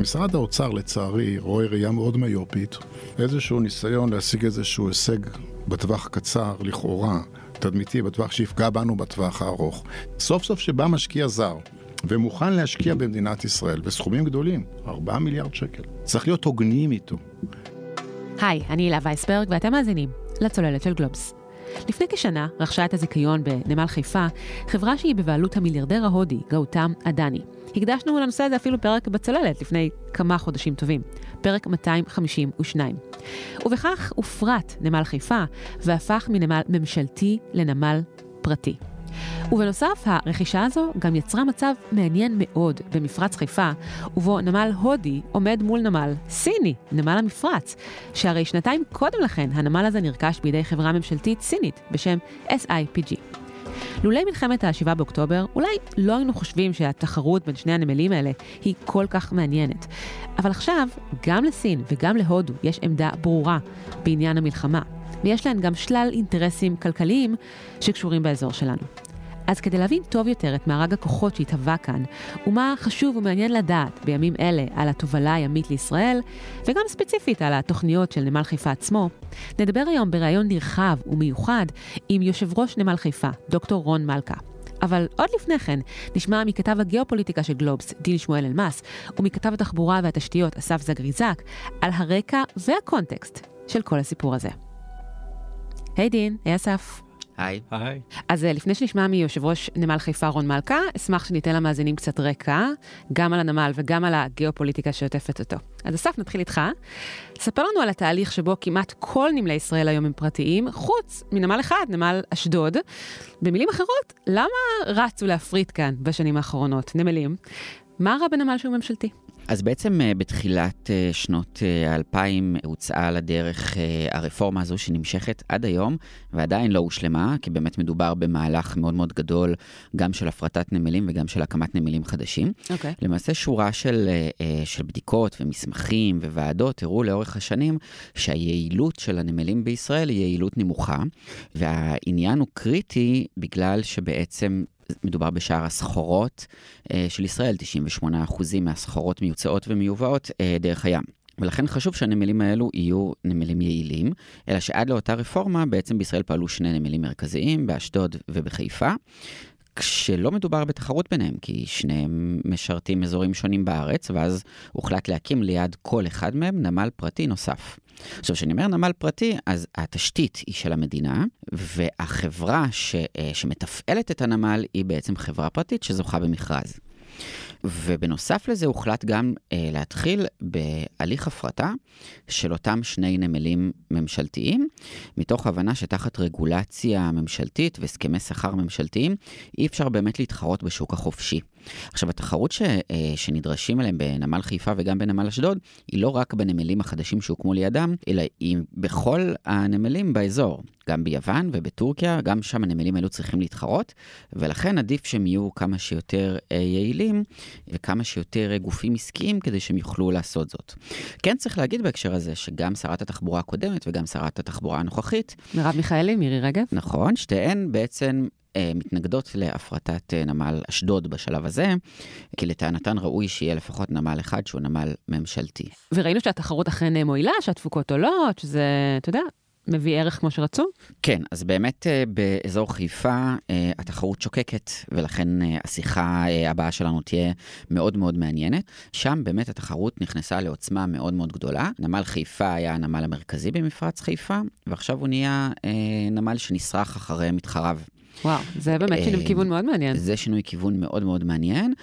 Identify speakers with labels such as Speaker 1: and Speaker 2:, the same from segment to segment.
Speaker 1: משרד האוצר, לצערי, רואה ראייה מאוד מיופית, איזשהו ניסיון להשיג איזשהו הישג בטווח הקצר, לכאורה, תדמיתי, בטווח שיפגע בנו בטווח הארוך. סוף סוף שבא משקיע זר, ומוכן להשקיע במדינת ישראל בסכומים גדולים, 4 מיליארד שקל. צריך להיות הוגנים איתו.
Speaker 2: היי, אני הילה וייסברג ואתם מאזינים לצוללת של גלובס. לפני כשנה רכשה את הזיכיון בנמל חיפה חברה שהיא בבעלות המיליארדר ההודי, גאותם אדני. הקדשנו לנושא הזה אפילו פרק בצוללת לפני כמה חודשים טובים, פרק 252. ובכך הופרט נמל חיפה והפך מנמל ממשלתי לנמל פרטי. ובנוסף, הרכישה הזו גם יצרה מצב מעניין מאוד במפרץ חיפה, ובו נמל הודי עומד מול נמל סיני, נמל המפרץ, שהרי שנתיים קודם לכן הנמל הזה נרכש בידי חברה ממשלתית סינית בשם SIPG. לולי מלחמת ה-7 באוקטובר, אולי לא היינו חושבים שהתחרות בין שני הנמלים האלה היא כל כך מעניינת. אבל עכשיו, גם לסין וגם להודו יש עמדה ברורה בעניין המלחמה, ויש להן גם שלל אינטרסים כלכליים שקשורים באזור שלנו. אז כדי להבין טוב יותר את מארג הכוחות שהתהווה כאן, ומה חשוב ומעניין לדעת בימים אלה על התובלה הימית לישראל, וגם ספציפית על התוכניות של נמל חיפה עצמו, נדבר היום בריאיון נרחב ומיוחד עם יושב ראש נמל חיפה, דוקטור רון מלכה. אבל עוד לפני כן, נשמע מכתב הגיאופוליטיקה של גלובס, דין שמואל אלמס, ומכתב התחבורה והתשתיות, אסף זגריזק, על הרקע והקונטקסט של כל הסיפור הזה. היי hey דין, היי hey אסף.
Speaker 3: היי.
Speaker 4: היי.
Speaker 2: אז אה, לפני שנשמע מיושב ראש נמל חיפה רון מלכה, אשמח שניתן למאזינים קצת רקע, גם על הנמל וגם על הגיאופוליטיקה שעוטפת אותו. אז אסף, נתחיל איתך. ספר לנו על התהליך שבו כמעט כל נמלי ישראל היום הם פרטיים, חוץ מנמל אחד, נמל אשדוד. במילים אחרות, למה רצו להפריט כאן בשנים האחרונות נמלים? מה רע בנמל שהוא ממשלתי?
Speaker 3: אז בעצם אה, בתחילת אה, שנות האלפיים הוצאה לדרך אה, הרפורמה הזו שנמשכת עד היום, ועדיין לא הושלמה, כי באמת מדובר במהלך מאוד מאוד גדול, גם של הפרטת נמלים וגם של הקמת נמלים חדשים.
Speaker 2: אוקיי. Okay.
Speaker 3: למעשה שורה של, של בדיקות ומסמכים וועדות הראו לאורך השנים שהיעילות של הנמלים בישראל היא יעילות נמוכה, והעניין הוא קריטי בגלל שבעצם מדובר בשאר הסחורות אה, של ישראל, 98% מהסחורות מיוצאות ומיובאות אה, דרך הים. ולכן חשוב שהנמלים האלו יהיו נמלים יעילים, אלא שעד לאותה רפורמה בעצם בישראל פעלו שני נמלים מרכזיים, באשדוד ובחיפה. כשלא מדובר בתחרות ביניהם, כי שניהם משרתים אזורים שונים בארץ, ואז הוחלט להקים ליד כל אחד מהם נמל פרטי נוסף. עכשיו, כשאני אומר נמל פרטי, אז התשתית היא של המדינה, והחברה ש, אה, שמתפעלת את הנמל היא בעצם חברה פרטית שזוכה במכרז. ובנוסף לזה הוחלט גם אה, להתחיל בהליך הפרטה של אותם שני נמלים ממשלתיים, מתוך הבנה שתחת רגולציה ממשלתית והסכמי שכר ממשלתיים, אי אפשר באמת להתחרות בשוק החופשי. עכשיו, התחרות ש, אה, שנדרשים אליהם בנמל חיפה וגם בנמל אשדוד, היא לא רק בנמלים החדשים שהוקמו לידם, אלא היא בכל הנמלים באזור. גם ביוון ובטורקיה, גם שם הנמלים האלו צריכים להתחרות, ולכן עדיף שהם יהיו כמה שיותר אה, יעילים וכמה שיותר גופים עסקיים כדי שהם יוכלו לעשות זאת. כן צריך להגיד בהקשר הזה שגם שרת התחבורה הקודמת וגם שרת התחבורה הנוכחית,
Speaker 2: מרב מיכאלי, מירי רגב.
Speaker 3: נכון, שתיהן בעצם אה, מתנגדות להפרטת אה, נמל אשדוד בשלב הזה, כי לטענתן ראוי שיהיה לפחות נמל אחד שהוא נמל ממשלתי.
Speaker 2: וראינו שהתחרות אכן מועילה, שהתפוקות עולות, שזה, אתה יודע, מביא ערך כמו שרצו?
Speaker 3: כן, אז באמת אה, באזור חיפה התחרות שוקקת, ולכן השיחה הבאה שלנו תהיה מאוד מאוד מעניינת. שם באמת התחרות נכנסה לעוצמה מאוד מאוד גדולה. נמל חיפה היה הנמל המרכזי במפרץ חיפה, ועכשיו הוא נהיה נמל שנשרח אחרי מתחריו.
Speaker 2: וואו, זה באמת שינוי כיוון מאוד מעניין.
Speaker 3: זה שינוי כיוון מאוד מאוד מעניין,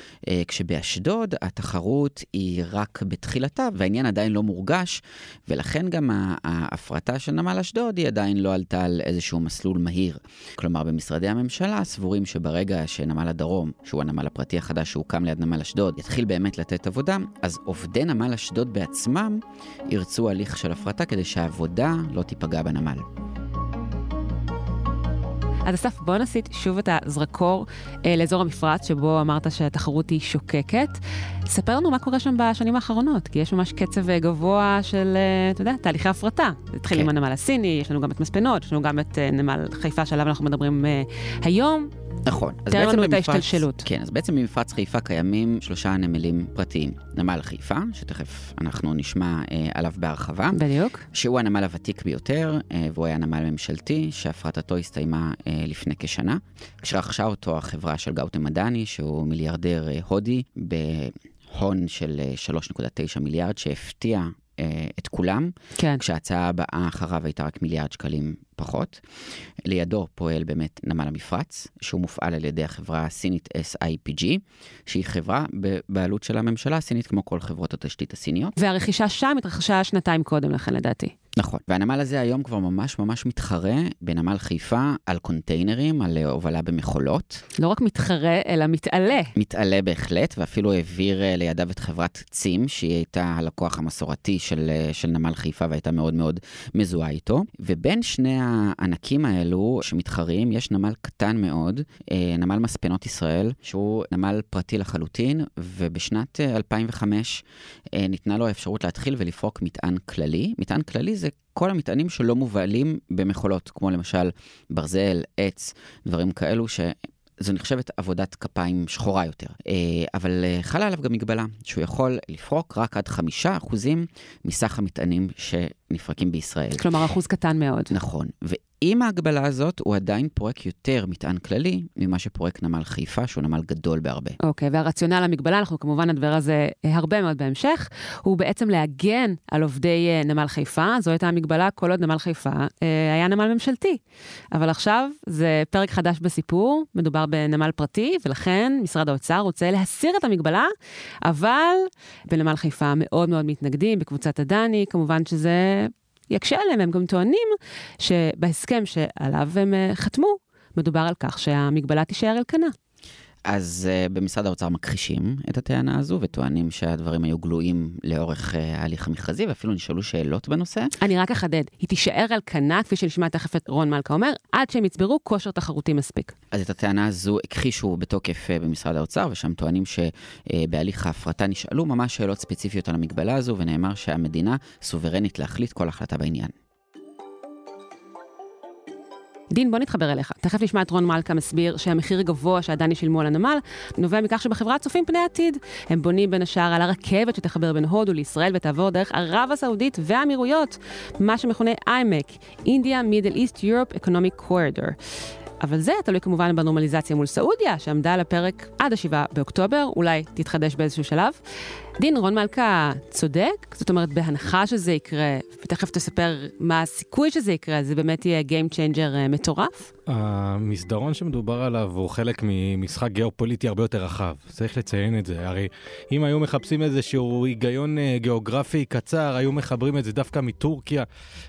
Speaker 3: כשבאשדוד התחרות היא רק בתחילתה, והעניין עדיין לא מורגש, ולכן גם ההפרטה של נמל אשדוד היא עדיין לא עלתה על איזשהו מסלול מהיר. כלומר, במשרדי הממשלה סבורים שברגע שנמל הדרום, שהוא הנמל הפרטי החדש שהוקם ליד נמל אשדוד, יתחיל באמת לתת עבודה, אז עובדי נמל אשדוד בעצמם ירצו הליך של הפרטה כדי שהעבודה לא תיפגע בנמל.
Speaker 2: אז אסף, בוא נסיט שוב את הזרקור אה, לאזור המפרץ, שבו אמרת שהתחרות היא שוקקת. ספר לנו מה קורה שם בשנים האחרונות, כי יש ממש קצב אה, גבוה של, אה, אתה יודע, תהליכי הפרטה. זה התחיל כן. עם הנמל הסיני, יש לנו גם את מספנות, יש לנו גם את אה, נמל חיפה שעליו אנחנו מדברים אה, היום.
Speaker 3: נכון.
Speaker 2: תאר לנו את ההשתלשלות.
Speaker 3: כן, אז בעצם במפרץ חיפה קיימים שלושה נמלים פרטיים. נמל חיפה, שתכף אנחנו נשמע אה, עליו בהרחבה.
Speaker 2: בדיוק.
Speaker 3: שהוא הנמל הוותיק ביותר, אה, והוא היה נמל ממשלתי, שהפרטתו הסתיימה אה, לפני כשנה. כשרכשה אותו החברה של גאוטם מדני, שהוא מיליארדר אה, הודי, בהון של אה, 3.9 מיליארד, שהפתיע אה, את כולם,
Speaker 2: כן.
Speaker 3: כשההצעה הבאה אחריו הייתה רק מיליארד שקלים פחות. לידו פועל באמת נמל המפרץ, שהוא מופעל על ידי החברה הסינית SIPG, שהיא חברה בבעלות של הממשלה הסינית, כמו כל חברות התשתית הסיניות.
Speaker 2: והרכישה שם התרחשה שנתיים קודם לכן, לדעתי.
Speaker 3: נכון. והנמל הזה היום כבר ממש ממש מתחרה בנמל חיפה על קונטיינרים, על הובלה במכולות.
Speaker 2: לא רק מתחרה, אלא מתעלה.
Speaker 3: מתעלה בהחלט, ואפילו העביר אה, לידיו את חברת צים, שהיא הייתה הלקוח המסורתי של, אה, של נמל חיפה והייתה מאוד מאוד מזוהה איתו. ובין שני הענקים האלו שמתחרים, יש נמל קטן מאוד, אה, נמל מספנות ישראל, שהוא נמל פרטי לחלוטין, ובשנת 2005 ניתנה לו האפשרות להתחיל ולפרוק מטען כללי. מטען כללי זה כל המטענים שלא מובלים במכולות, כמו למשל ברזל, עץ, דברים כאלו ש... זו נחשבת עבודת כפיים שחורה יותר. אבל חלה עליו גם מגבלה, שהוא יכול לפרוק רק עד חמישה אחוזים מסך המטענים שנפרקים בישראל.
Speaker 2: כלומר, אחוז קטן מאוד.
Speaker 3: נכון. עם ההגבלה הזאת, הוא עדיין פורק יותר מטען כללי ממה שפורק נמל חיפה, שהוא נמל גדול בהרבה.
Speaker 2: אוקיי, okay, והרציונל המגבלה, אנחנו כמובן נדבר על זה הרבה מאוד בהמשך, הוא בעצם להגן על עובדי אה, נמל חיפה, זו הייתה המגבלה כל עוד נמל חיפה אה, היה נמל ממשלתי. אבל עכשיו זה פרק חדש בסיפור, מדובר בנמל פרטי, ולכן משרד האוצר רוצה להסיר את המגבלה, אבל בנמל חיפה מאוד מאוד מתנגדים, בקבוצת הדני, כמובן שזה יקשה עליהם, הם גם טוענים שבהסכם שעליו הם אה, חתמו, מדובר על כך שהמגבלה תישאר על כנה.
Speaker 3: אז uh, במשרד האוצר מכחישים את הטענה הזו וטוענים שהדברים היו גלויים לאורך uh, ההליך המכרזי ואפילו נשאלו שאלות בנושא.
Speaker 2: אני רק אחדד, היא תישאר על כנה, כפי שנשמע תכף את רון מלכה אומר, עד שהם יצברו כושר תחרותי מספיק.
Speaker 3: אז את הטענה הזו הכחישו בתוקף uh, במשרד האוצר, ושם טוענים שבהליך ההפרטה נשאלו ממש שאלות ספציפיות על המגבלה הזו, ונאמר שהמדינה סוברנית להחליט כל החלטה בעניין.
Speaker 2: דין, בוא נתחבר אליך. תכף נשמע את רון מלכה מסביר שהמחיר הגבוה שעדיין ישלמו על הנמל, נובע מכך שבחברה צופים פני עתיד. הם בונים בין השאר על הרכבת שתחבר בין הודו לישראל ותעבור דרך ערב הסעודית והאמירויות, מה שמכונה IMEC, India Middle East Europe Economic Corridor. אבל זה תלוי כמובן בנורמליזציה מול סעודיה, שעמדה על הפרק עד ה-7 באוקטובר, אולי תתחדש באיזשהו שלב. דין, רון מלכה צודק? זאת אומרת, בהנחה שזה יקרה, ותכף תספר מה הסיכוי שזה יקרה, זה באמת יהיה Game Changer מטורף?
Speaker 4: המסדרון שמדובר עליו הוא חלק ממשחק גיאופוליטי הרבה יותר רחב, צריך לציין את זה. הרי אם היו מחפשים איזשהו היגיון גיאוגרפי קצר, היו מחברים את זה דווקא מטורקיה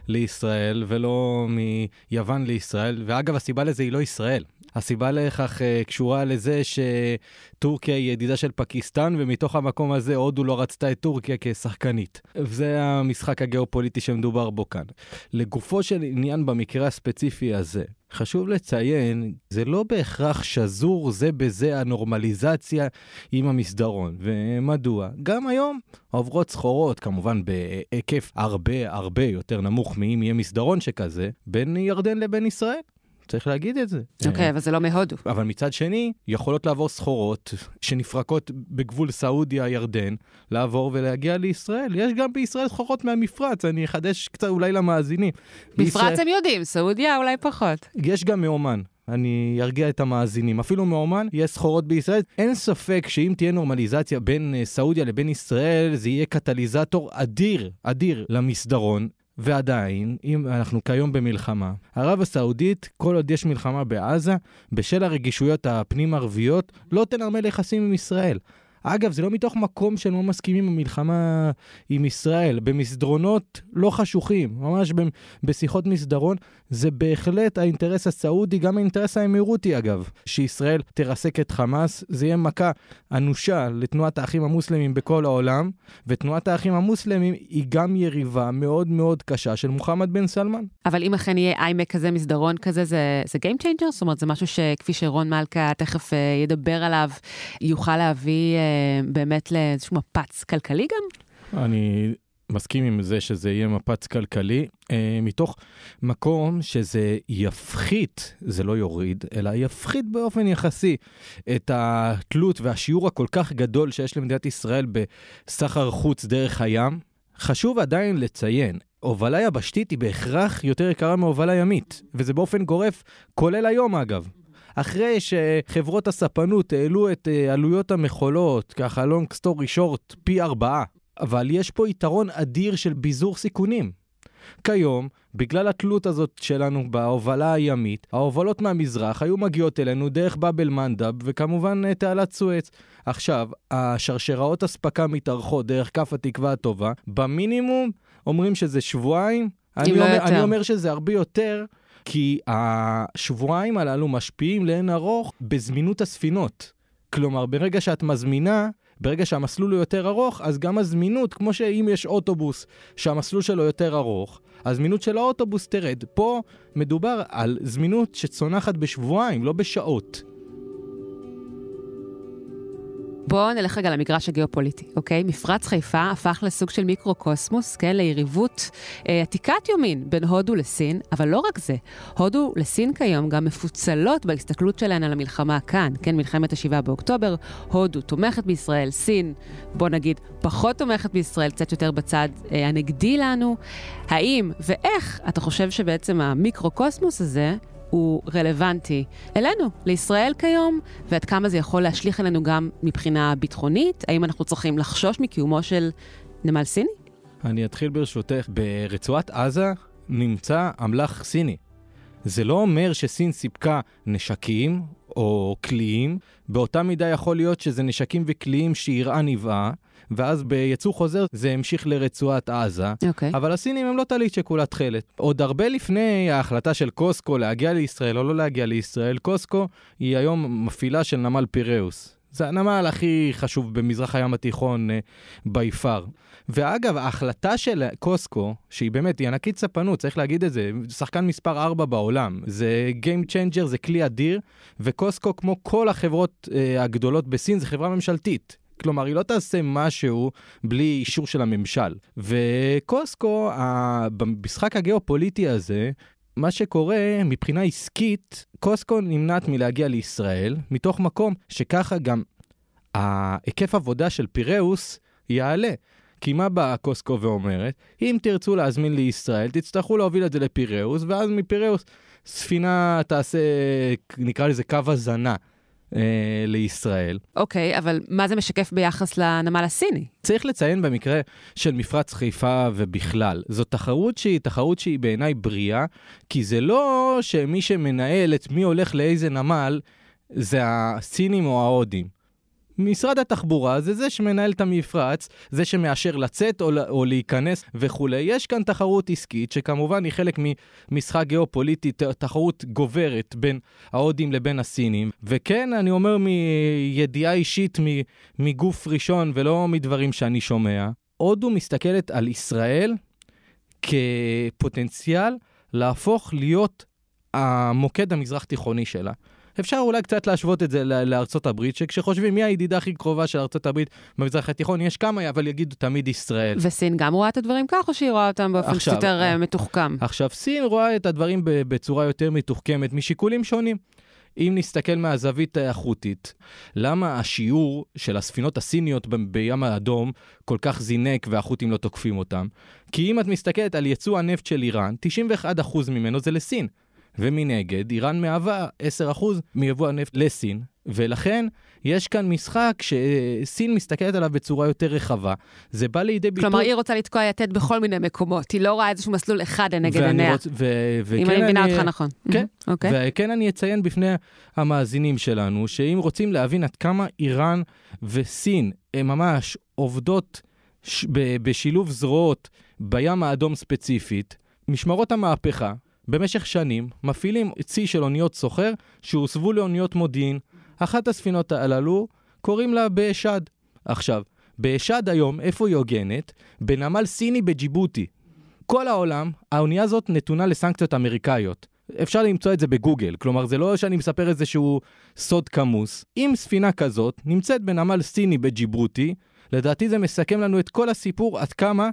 Speaker 4: לישראל ולא מיוון לישראל. ואגב, הסיבה לזה היא לא ישראל. הסיבה לכך uh, קשורה לזה שטורקיה היא ידידה של פקיסטן, ומתוך המקום הזה הודו לא רצתה את טורקיה כשחקנית. וזה המשחק הגיאופוליטי שמדובר בו כאן. לגופו של עניין במקרה הספציפי הזה, חשוב לציין, זה לא בהכרח שזור זה בזה הנורמליזציה עם המסדרון. ומדוע? גם היום עוברות סחורות, כמובן בהיקף הרבה הרבה יותר נמוך מאם יהיה מסדרון שכזה, בין ירדן לבין ישראל. צריך להגיד את זה.
Speaker 2: אוקיי, okay, אבל זה לא מהודו.
Speaker 4: אבל מצד שני, יכולות לעבור סחורות שנפרקות בגבול סעודיה-ירדן, לעבור ולהגיע לישראל. יש גם בישראל סחורות מהמפרץ, אני אחדש קצת אולי למאזינים.
Speaker 2: מפרץ בישראל... הם יודעים, סעודיה אולי פחות.
Speaker 4: יש גם מאומן. אני ארגיע את המאזינים. אפילו מאומן, יש סחורות בישראל. אין ספק שאם תהיה נורמליזציה בין אה, סעודיה לבין ישראל, זה יהיה קטליזטור אדיר, אדיר למסדרון. ועדיין, אם אנחנו כיום במלחמה, ערב הסעודית, כל עוד יש מלחמה בעזה, בשל הרגישויות הפנים-ערביות, לא תנרמל יחסים עם ישראל. אגב, זה לא מתוך מקום שהם לא מסכימים במלחמה עם ישראל, במסדרונות לא חשוכים, ממש בשיחות מסדרון, זה בהחלט האינטרס הסעודי, גם האינטרס האמירותי אגב, שישראל תרסק את חמאס, זה יהיה מכה אנושה לתנועת האחים המוסלמים בכל העולם, ותנועת האחים המוסלמים היא גם יריבה מאוד מאוד קשה של מוחמד בן סלמן.
Speaker 2: אבל אם אכן יהיה איימק כזה, מסדרון כזה, זה, זה Game Changer? זאת אומרת, זה משהו שכפי שרון מלכה תכף uh, ידבר עליו, יוכל להביא... באמת לאיזשהו מפץ כלכלי גם?
Speaker 4: אני מסכים עם זה שזה יהיה מפץ כלכלי, אה, מתוך מקום שזה יפחית, זה לא יוריד, אלא יפחית באופן יחסי את התלות והשיעור הכל כך גדול שיש למדינת ישראל בסחר חוץ דרך הים. חשוב עדיין לציין, הובלה יבשתית היא בהכרח יותר יקרה מהובלה ימית, וזה באופן גורף, כולל היום אגב. אחרי שחברות הספנות העלו את אה, עלויות המכולות, ככה long story short, פי ארבעה, אבל יש פה יתרון אדיר של ביזור סיכונים. כיום, בגלל התלות הזאת שלנו בהובלה הימית, ההובלות מהמזרח היו מגיעות אלינו דרך באב אל-מנדב וכמובן אה, תעלת סואץ. עכשיו, השרשראות אספקה מתארכות דרך כף התקווה הטובה, במינימום אומרים שזה שבועיים. אני,
Speaker 2: לא
Speaker 4: אומר,
Speaker 2: יותר.
Speaker 4: אני אומר שזה הרבה יותר, כי השבועיים הללו משפיעים לאין ארוך בזמינות הספינות. כלומר, ברגע שאת מזמינה, ברגע שהמסלול הוא יותר ארוך, אז גם הזמינות, כמו שאם יש אוטובוס שהמסלול שלו יותר ארוך, הזמינות של האוטובוס תרד. פה מדובר על זמינות שצונחת בשבועיים, לא בשעות.
Speaker 2: בואו נלך רגע למגרש הגיאופוליטי, אוקיי? מפרץ חיפה הפך לסוג של מיקרוקוסמוס, כן? ליריבות אה, עתיקת יומין בין הודו לסין, אבל לא רק זה, הודו לסין כיום גם מפוצלות בהסתכלות שלהן על המלחמה כאן, כן? מלחמת ה-7 באוקטובר, הודו תומכת בישראל, סין, בוא נגיד, פחות תומכת בישראל, קצת יותר בצד אה, הנגדי לנו. האם ואיך אתה חושב שבעצם המיקרוקוסמוס הזה הוא רלוונטי אלינו, לישראל כיום, ועד כמה זה יכול להשליך עלינו גם מבחינה ביטחונית? האם אנחנו צריכים לחשוש מקיומו של נמל סיני?
Speaker 4: אני אתחיל ברשותך. ברצועת עזה נמצא אמל"ח סיני. זה לא אומר שסין סיפקה נשקים או כליים, באותה מידה יכול להיות שזה נשקים וכליים שאיראן ניבאה, ואז ביצוא חוזר זה המשיך לרצועת עזה.
Speaker 2: אוקיי.
Speaker 4: אבל הסינים הם לא טלית שכולה תכלת. עוד הרבה לפני ההחלטה של קוסקו להגיע לישראל או לא להגיע לישראל, קוסקו היא היום מפעילה של נמל פיראוס. זה הנמל הכי חשוב במזרח הים התיכון uh, פאר. ואגב, ההחלטה של קוסקו, שהיא באמת, היא ענקית ספנות, צריך להגיד את זה, שחקן מספר 4 בעולם. זה Game Changer, זה כלי אדיר, וקוסקו, כמו כל החברות uh, הגדולות בסין, זה חברה ממשלתית. כלומר, היא לא תעשה משהו בלי אישור של הממשל. וקוסקו. במשחק הגיאופוליטי הזה, מה שקורה מבחינה עסקית, קוסקו נמנעת מלהגיע לישראל, מתוך מקום שככה גם ההיקף עבודה של פיראוס יעלה. כי מה באה קוסקו ואומרת? אם תרצו להזמין לישראל, תצטרכו להוביל את זה לפיראוס, ואז מפיראוס ספינה תעשה, נקרא לזה קו הזנה. אה, לישראל.
Speaker 2: אוקיי, אבל מה זה משקף ביחס לנמל הסיני?
Speaker 4: צריך לציין במקרה של מפרץ חיפה ובכלל, זו תחרות שהיא תחרות שהיא בעיניי בריאה, כי זה לא שמי שמנהל את מי הולך לאיזה נמל זה הסינים או ההודים. משרד התחבורה זה זה שמנהל את המפרץ, זה שמאשר לצאת או, או להיכנס וכולי. יש כאן תחרות עסקית, שכמובן היא חלק ממשחק גיאופוליטי, תחרות גוברת בין ההודים לבין הסינים. וכן, אני אומר מידיעה אישית מגוף ראשון ולא מדברים שאני שומע, הודו מסתכלת על ישראל כפוטנציאל להפוך להיות המוקד המזרח תיכוני שלה. אפשר אולי קצת להשוות את זה לארצות הברית, שכשחושבים מי הידידה הכי קרובה של ארצות הברית במזרח התיכון, יש כמה, אבל יגידו תמיד ישראל.
Speaker 2: וסין גם רואה את הדברים כך, או שהיא רואה אותם באופן קצת יותר uh, מתוחכם?
Speaker 4: עכשיו, סין רואה את הדברים בצורה יותר מתוחכמת משיקולים שונים. אם נסתכל מהזווית החותית, למה השיעור של הספינות הסיניות בים האדום כל כך זינק והחות'ים לא תוקפים אותם? כי אם את מסתכלת על יצוא הנפט של איראן, 91% ממנו זה לסין. ומנגד, איראן מהווה 10% מיבוא הנפט לסין, ולכן יש כאן משחק שסין מסתכלת עליו בצורה יותר רחבה. זה בא לידי ביטוי...
Speaker 2: כלומר, היא רוצה לתקוע יתד בכל מיני מקומות, היא לא רואה איזשהו מסלול אחד לנגד עיניה. רוצ... ו... אם אני מבינה אותך נכון.
Speaker 4: כן,
Speaker 2: okay.
Speaker 4: וכן אני אציין בפני המאזינים שלנו, שאם רוצים להבין עד כמה איראן וסין הן ממש עובדות ש... בשילוב זרועות בים האדום ספציפית, משמרות המהפכה, במשך שנים מפעילים צי של אוניות סוחר שהוסבו לאוניות מודיעין. אחת הספינות הללו קוראים לה באשד. עכשיו, באשד היום, איפה היא הוגנת? בנמל סיני בג'יבוטי. כל העולם, האונייה הזאת נתונה לסנקציות אמריקאיות. אפשר למצוא את זה בגוגל, כלומר זה לא שאני מספר איזשהו סוד כמוס. אם ספינה כזאת נמצאת בנמל סיני בג'יבוטי, לדעתי זה מסכם לנו את כל הסיפור עד כמה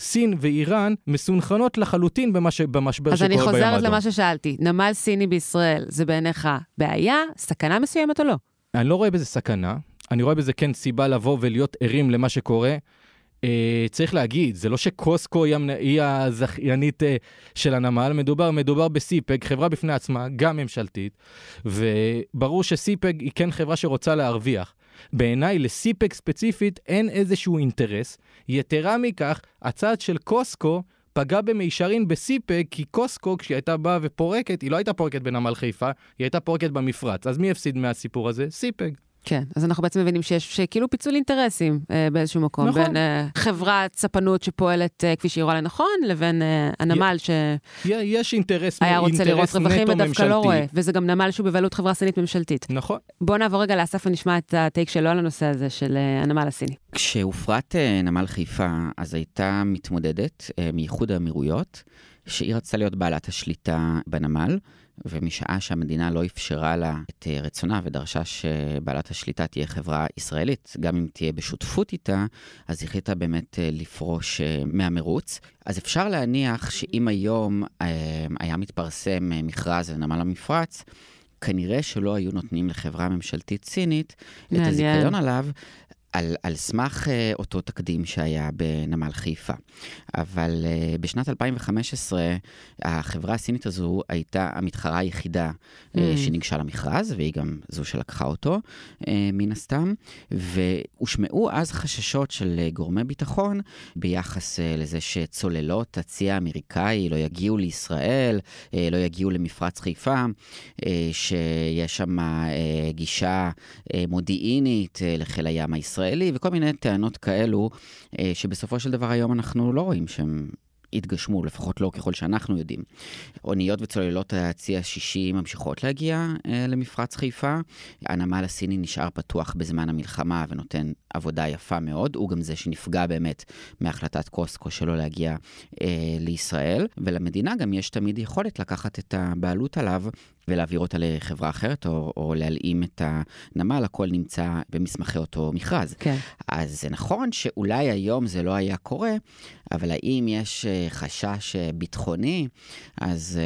Speaker 4: סין ואיראן מסונכרנות לחלוטין במשבר שקורה בים האדום.
Speaker 2: אז אני חוזרת למה ששאלתי, נמל סיני בישראל זה בעיניך בעיה, סכנה מסוימת או לא?
Speaker 4: אני לא רואה בזה סכנה, אני רואה בזה כן סיבה לבוא ולהיות ערים למה שקורה. Uh, צריך להגיד, זה לא שקוסקו היא, היא הזכיינית uh, של הנמל, מדובר, מדובר בסיפג, חברה בפני עצמה, גם ממשלתית, וברור שסיפג היא כן חברה שרוצה להרוויח. בעיניי לסיפג ספציפית אין איזשהו אינטרס. יתרה מכך, הצעד של קוסקו פגע במישרין בסיפג, כי קוסקו, כשהיא הייתה באה ופורקת, היא לא הייתה פורקת בנמל חיפה, היא הייתה פורקת במפרץ. אז מי הפסיד מהסיפור הזה? סיפג.
Speaker 2: כן, אז אנחנו בעצם מבינים שיש כאילו פיצול אינטרסים אה, באיזשהו מקום. נכון. בין אה, חברת ספנות שפועלת אה, כפי שהיא רואה לנכון, לבין אה, הנמל ש...
Speaker 4: יש אינטרס,
Speaker 2: היה רוצה לראות רווחים ודווקא לא. רואה. וזה גם נמל שהוא בבעלות חברה סינית ממשלתית.
Speaker 4: נכון.
Speaker 2: בואו נעבור רגע לאסף ונשמע את הטייק שלו על הנושא הזה של אה, הנמל הסיני.
Speaker 3: כשהופרט אה, נמל חיפה, אז הייתה מתמודדת אה, מאיחוד האמירויות, שהיא רצתה להיות בעלת השליטה בנמל, ומשעה שהמדינה לא אפשרה לה את אה, רצונה ודרשה שבעלת השליטה תהיה חברה ישראלית, גם אם תהיה בשותפות איתה, אז החליטה באמת אה, לפרוש אה, מהמרוץ. אז אפשר להניח שאם היום היה מתפרסם מכרז לנמל המפרץ, כנראה שלא היו נותנים לחברה ממשלתית סינית את. הזיכיון עליו. על, על סמך uh, אותו תקדים שהיה בנמל חיפה. אבל uh, בשנת 2015, החברה הסינית הזו הייתה המתחרה היחידה uh,
Speaker 2: Mm.
Speaker 3: שניגשה למכרז, והיא גם זו שלקחה אותו, uh, מן הסתם, והושמעו אז חששות של uh, גורמי ביטחון ביחס uh, לזה שצוללות הצי האמריקאי לא יגיעו לישראל, uh, לא יגיעו למפרץ חיפה, uh, שיש שם uh, גישה uh, מודיעינית uh, לחיל הים הישראלי, וכל מיני טענות כאלו, uh, שבסופו של דבר היום אנחנו לא רואים שהם... התגשמו, לפחות לא ככל שאנחנו יודעים. אוניות וצוללות הצי השישי ממשיכות להגיע אה, למפרץ חיפה. הנמל הסיני נשאר פתוח בזמן המלחמה ונותן עבודה יפה מאוד. הוא גם זה שנפגע באמת מהחלטת קוסקו שלא להגיע אה, לישראל. ולמדינה גם יש תמיד יכולת לקחת את הבעלות עליו ולהעביר אותה לחברה אחרת, או, או להלאים את הנמל, הכל נמצא במסמכי אותו מכרז.
Speaker 2: כן.
Speaker 3: אז זה נכון שאולי היום זה לא היה קורה, אבל האם יש אה, חשש אה, ביטחוני? אז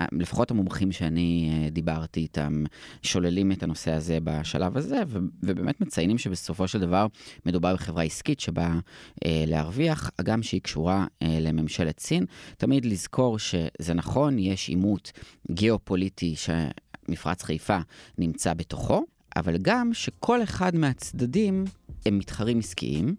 Speaker 3: אה, לפחות המומחים שאני דיברתי איתם שוללים את הנושא הזה בשלב הזה, ו- ובאמת מציינים שבסופו של דבר מדובר בחברה עסקית שבאה אה, להרוויח, הגם שהיא קשורה אה, לממשלת סין. תמיד לזכור שזה נכון, יש עימות גיאופוליטי שמפרץ חיפה נמצא בתוכו, אבל גם שכל אחד מהצדדים הם מתחרים עסקיים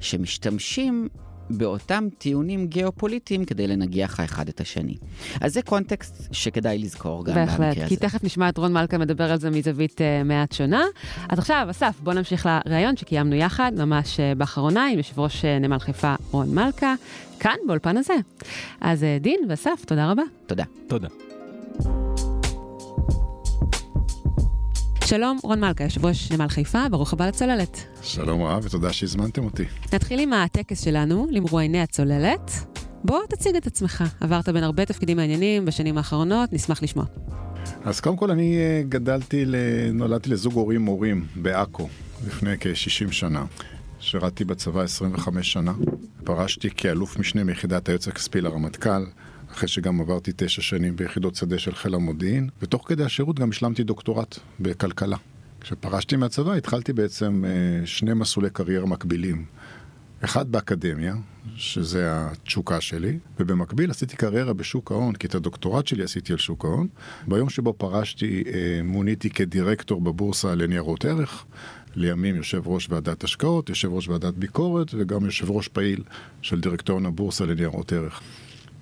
Speaker 3: שמשתמשים באותם טיעונים גיאופוליטיים כדי לנגיח האחד את השני. אז זה קונטקסט שכדאי לזכור גם
Speaker 2: בהחלט,
Speaker 3: במקרה
Speaker 2: כי
Speaker 3: הזה.
Speaker 2: תכף נשמע את רון מלכה מדבר על זה מזווית uh, מעט שונה. אז עכשיו, אסף, בוא נמשיך לראיון שקיימנו יחד, ממש uh, באחרונה, עם יושב ראש uh, נמל חיפה רון מלכה, כאן באולפן הזה. אז uh, דין ואסף, תודה רבה.
Speaker 3: תודה.
Speaker 4: תודה.
Speaker 2: שלום, רון מלכה, יושב ראש נמל חיפה, ברוך הבא לצוללת.
Speaker 1: שלום רב ותודה שהזמנתם אותי.
Speaker 2: נתחיל עם הטקס שלנו, למרואייני הצוללת. בוא תציג את עצמך. עברת בין הרבה תפקידים מעניינים בשנים האחרונות, נשמח לשמוע.
Speaker 1: אז קודם כל אני אה, גדלתי. נולדתי לזוג הורים מורים בעכו לפני כ-60 שנה. שירתתי בצבא 25 שנה, פרשתי כאלוף משנה מיחידת היועץ הכספי לרמטכ"ל, אחרי שגם עברתי תשע שנים ביחידות שדה של חיל המודיעין, ותוך כדי השירות גם השלמתי דוקטורט בכלכלה. כשפרשתי מהצבא התחלתי בעצם אה, שני מסלולי קריירה מקבילים. אחד באקדמיה, שזה התשוקה שלי, ובמקביל עשיתי קריירה בשוק ההון, כי את הדוקטורט שלי עשיתי על שוק ההון. ביום שבו פרשתי אה, מוניתי כדירקטור בבורסה לניירות ערך, לימים יושב ראש ועדת השקעות, יושב ראש ועדת ביקורת וגם יושב ראש פעיל של דירקטוריון הבורסה לניירות ערך.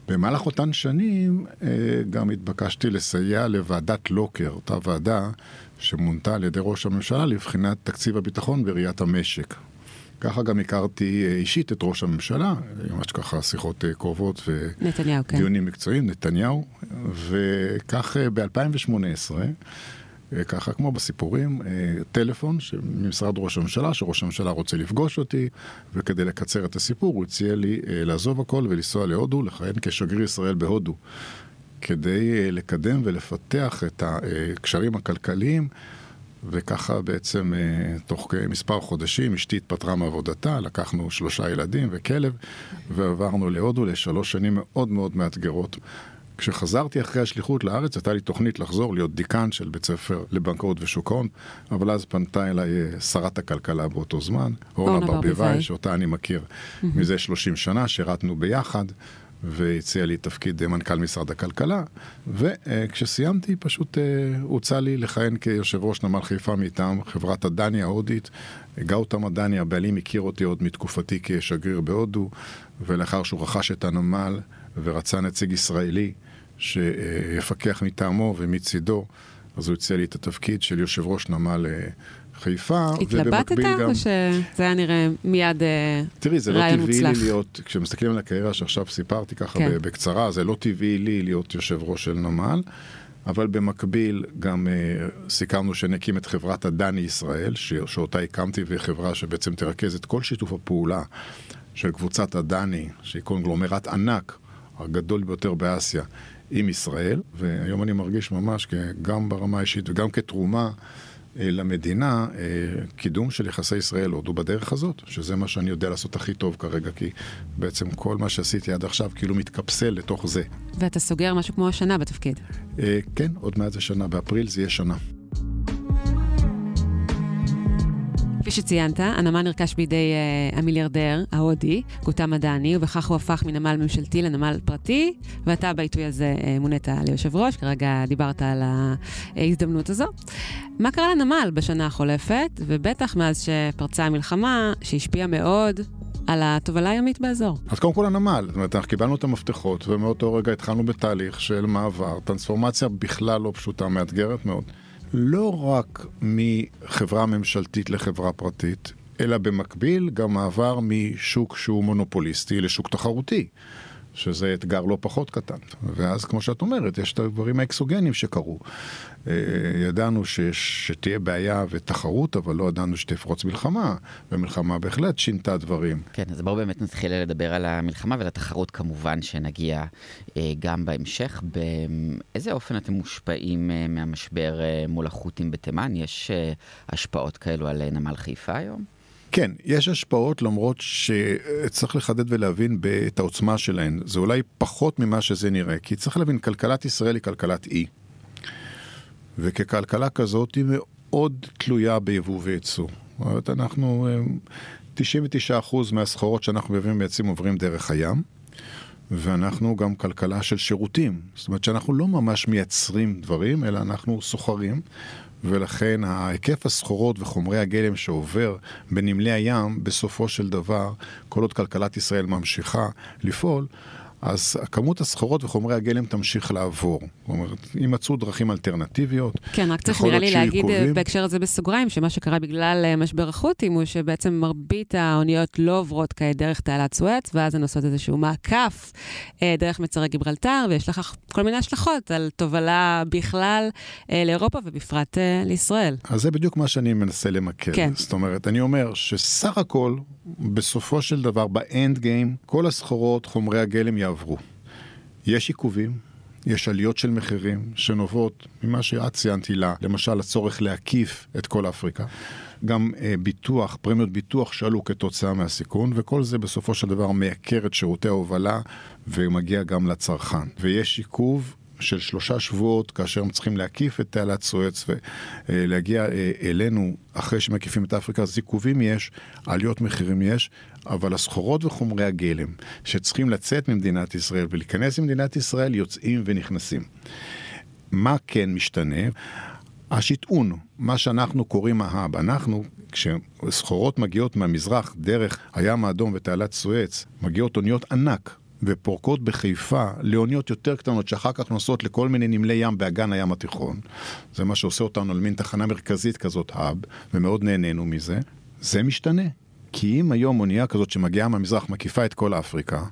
Speaker 1: במהלך אותן שנים אה, גם התבקשתי לסייע לוועדת לוקר, אותה ועדה שמונתה על ידי ראש הממשלה לבחינת תקציב הביטחון בראיית המשק. ככה גם הכרתי אה, אישית את ראש הממשלה, ממש ככה שיחות אה, קרובות
Speaker 2: נתניהו, כן.
Speaker 1: ודיונים מקצועיים, נתניהו, וכך ב-2018, ככה כמו בסיפורים, אה, טלפון ממשרד ראש הממשלה, שראש הממשלה רוצה לפגוש אותי, וכדי לקצר את הסיפור הוא הציע לי אה, לעזוב הכל ולנסוע להודו, לכהן כשגריר ישראל בהודו, כדי אה, לקדם ולפתח את הקשרים הכלכליים וככה בעצם אה, תוך מספר חודשים אשתי התפטרה מעבודתה, לקחנו שלושה ילדים וכלב, ועברנו להודו לשלוש שנים מאוד מאוד מאתגרות. כשחזרתי אחרי השליחות לארץ, הייתה לי תוכנית לחזור להיות דיקן של בית ספר לבנקאות ושוק ההון, אבל אז פנתה אליי אה, שרת הכלכלה באותו זמן, אורנה ברביבאי, שאותה אני מכיר מזה 30 שנה, שירתנו ביחד. והציע לי תפקיד מנכ"ל משרד הכלכלה, וכשסיימתי פשוט אה, הוצע לי לכהן כיושב ראש נמל חיפה מטעם חברת הדני ההודית. גאוטם הדני, הבעלים הכיר אותי עוד מתקופתי כשגריר בהודו, ולאחר שהוא רכש את הנמל ורצה נציג ישראלי שיפקח מטעמו ומצידו, אז הוא הציע לי את התפקיד של יושב ראש נמל אה, חיפה,
Speaker 2: התלבטת גם... או שזה היה נראה מיד רעיון מוצלח?
Speaker 1: תראי, זה לא טבעי לי להיות, כשמסתכלים על הקריירה שעכשיו סיפרתי ככה כן. בקצרה, זה לא טבעי לי להיות יושב ראש של נמל, אבל במקביל גם uh, סיכמנו שנקים את חברת הדני ישראל, ש... שאותה הקמתי, והיא חברה שבעצם תרכז את כל שיתוף הפעולה של קבוצת הדני, שהיא קונגלומרט ענק, הגדול ביותר באסיה, עם ישראל, והיום אני מרגיש ממש גם ברמה האישית וגם כתרומה. אה, למדינה אה, קידום של יחסי ישראל-הודו בדרך הזאת, שזה מה שאני יודע לעשות הכי טוב כרגע, כי בעצם כל מה שעשיתי עד עכשיו כאילו מתקפסל לתוך זה.
Speaker 2: ואתה סוגר משהו כמו השנה בתפקיד.
Speaker 1: אה, כן, עוד מעט זה שנה, באפריל זה יהיה שנה.
Speaker 2: כפי שציינת, הנמל נרכש בידי uh, המיליארדר ההודי, גותם מדני, ובכך הוא הפך מנמל ממשלתי לנמל פרטי, ואתה בעיתוי הזה uh, מונית ליושב ראש, כרגע דיברת על ההזדמנות הזו. מה קרה לנמל בשנה החולפת, ובטח מאז שפרצה המלחמה, שהשפיעה מאוד על התובלה הימית באזור.
Speaker 1: אז קודם כל הנמל, זאת אומרת, אנחנו קיבלנו את המפתחות, ומאותו רגע התחלנו בתהליך של מעבר, טרנספורמציה בכלל לא פשוטה, מאתגרת מאוד. לא רק מחברה ממשלתית לחברה פרטית, אלא במקביל גם מעבר משוק שהוא מונופוליסטי לשוק תחרותי. שזה אתגר לא פחות קטן. ואז, כמו שאת אומרת, יש את הדברים האקסוגנים שקרו. אה, ידענו שיש, שתהיה בעיה ותחרות, אבל לא ידענו שתפרוץ מלחמה, ומלחמה בהחלט שינתה דברים.
Speaker 3: כן, אז בואו באמת נתחיל לדבר על המלחמה ולתחרות כמובן שנגיע אה, גם בהמשך. באיזה אופן אתם מושפעים אה, מהמשבר מול החות'ים בתימן? יש השפעות כאלו על נמל חיפה היום?
Speaker 1: כן, יש השפעות למרות שצריך לחדד ולהבין את העוצמה שלהן. זה אולי פחות ממה שזה נראה, כי צריך להבין, כלכלת ישראל היא כלכלת אי. וככלכלה כזאת היא מאוד תלויה ביבוא וייצוא. זאת אומרת, אנחנו, 99% מהסחורות שאנחנו מביאים בעצם עוברים דרך הים, ואנחנו גם כלכלה של שירותים. זאת אומרת שאנחנו לא ממש מייצרים דברים, אלא אנחנו סוחרים, ולכן ההיקף הסחורות וחומרי הגלם שעובר בנמלי הים, בסופו של דבר, כל עוד כלכלת ישראל ממשיכה לפעול, אז כמות הסחורות וחומרי הגלם תמשיך לעבור. זאת אומרת, יימצאו דרכים אלטרנטיביות.
Speaker 2: כן, רק צריך נראה לי להגיד קובעים... בהקשר הזה בסוגריים, שמה שקרה בגלל אה, משבר החות'ים הוא שבעצם מרבית האוניות לא עוברות כעת דרך תעלת סואץ, ואז הן עושות איזשהו מעקף אה, דרך מצרי גיברלטר, ויש לכך כל מיני השלכות על תובלה בכלל אה, לאירופה ובפרט אה, לישראל.
Speaker 1: אז זה בדיוק מה שאני מנסה למקד. כן. זאת אומרת, אני אומר שסך הכל, בסופו של דבר, באנד גיים, כל הסחורות, חומרי הגלם יעברו. יש עיכובים, יש עליות של מחירים שנובעות ממה שאת ציינתי לה, למשל הצורך להקיף את כל אפריקה. גם אה, ביטוח, פרמיות ביטוח שעלו כתוצאה מהסיכון, וכל זה בסופו של דבר מייקר את שירותי ההובלה ומגיע גם לצרכן. ויש עיכוב של שלושה שבועות, כאשר הם צריכים להקיף את תעלת סואץ ולהגיע אה, אלינו אחרי שמקיפים את אפריקה, אז עיכובים יש, עליות מחירים יש, אבל הסחורות וחומרי הגלם שצריכים לצאת ממדינת ישראל ולהיכנס למדינת ישראל, יוצאים ונכנסים. מה כן משתנה? השטעון, מה שאנחנו קוראים ההאב, אנחנו, כשסחורות מגיעות מהמזרח דרך הים האדום ותעלת סואץ, מגיעות אוניות ענק ופורקות בחיפה לאוניות יותר קטנות שאחר כך נוסעות לכל מיני נמלי ים באגן הים התיכון. זה מה שעושה אותנו על מין תחנה מרכזית כזאת, האב, ומאוד נהנינו מזה. זה משתנה. כי אם היום אונייה כזאת שמגיעה מהמזרח מקיפה את כל אפריקה,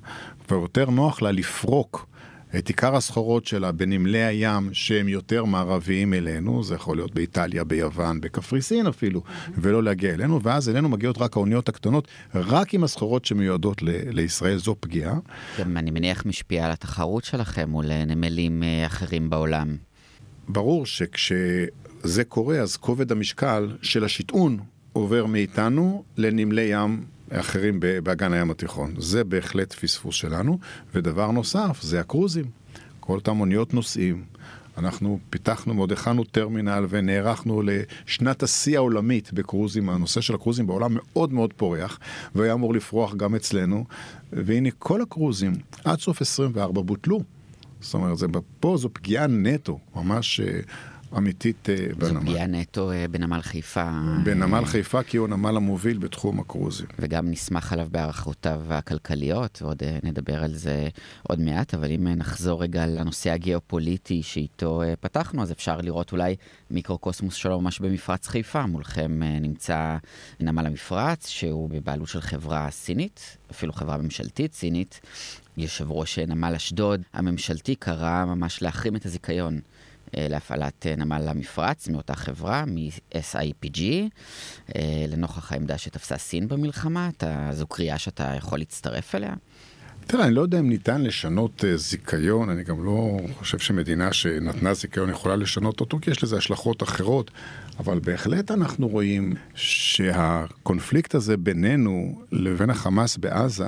Speaker 1: ויותר נוח לה לפרוק את עיקר הסחורות שלה בנמלי הים שהם יותר מערביים אלינו, זה יכול להיות באיטליה, ביוון, בקפריסין אפילו, ולא להגיע אלינו, ואז אלינו מגיעות רק האוניות הקטנות, רק עם הסחורות שמיועדות ל- לישראל, זו פגיעה.
Speaker 3: גם אני מניח משפיע על התחרות שלכם מול נמלים אה, אחרים בעולם.
Speaker 1: ברור שכש... זה קורה, אז כובד המשקל של השטעון עובר מאיתנו לנמלי ים אחרים באגן הים התיכון. זה בהחלט פספוס שלנו. ודבר נוסף, זה הקרוזים. כל אותם אוניות נוסעים. אנחנו פיתחנו מאוד, הכנו טרמינל ונערכנו לשנת השיא העולמית בקרוזים. הנושא של הקרוזים בעולם מאוד מאוד פורח, והיה אמור לפרוח גם אצלנו. והנה כל הקרוזים עד סוף 24 בוטלו. זאת אומרת, זה, פה זו פגיעה נטו, ממש אה, אמיתית
Speaker 3: אה, בנמל. זו פגיעה נטו אה, בנמל חיפה.
Speaker 1: בנמל חיפה, כי הוא הנמל המוביל בתחום הקרוזים.
Speaker 3: וגם נסמך עליו בהערכותיו הכלכליות, ועוד נדבר על זה עוד מעט, אבל אם נחזור רגע לנושא הגיאופוליטי שאיתו פתחנו, אז אפשר לראות אולי מיקרוקוסמוס שלו ממש במפרץ חיפה. מולכם נמצא נמל המפרץ, שהוא בבעלות של חברה סינית, אפילו חברה ממשלתית סינית, יושב ראש נמל אשדוד הממשלתי קרא ממש להחרים את הזיכיון אה, להפעלת אה, נמל המפרץ מאותה חברה, מ-SIPG, אה, לנוכח העמדה שתפסה סין במלחמה. אתה, זו קריאה שאתה יכול להצטרף אליה?
Speaker 1: תראה, אני לא יודע אם ניתן לשנות זיכיון, אני גם לא חושב שמדינה שנתנה זיכיון יכולה לשנות אותו, כי יש לזה השלכות אחרות, אבל בהחלט אנחנו רואים שהקונפליקט הזה בינינו לבין החמאס בעזה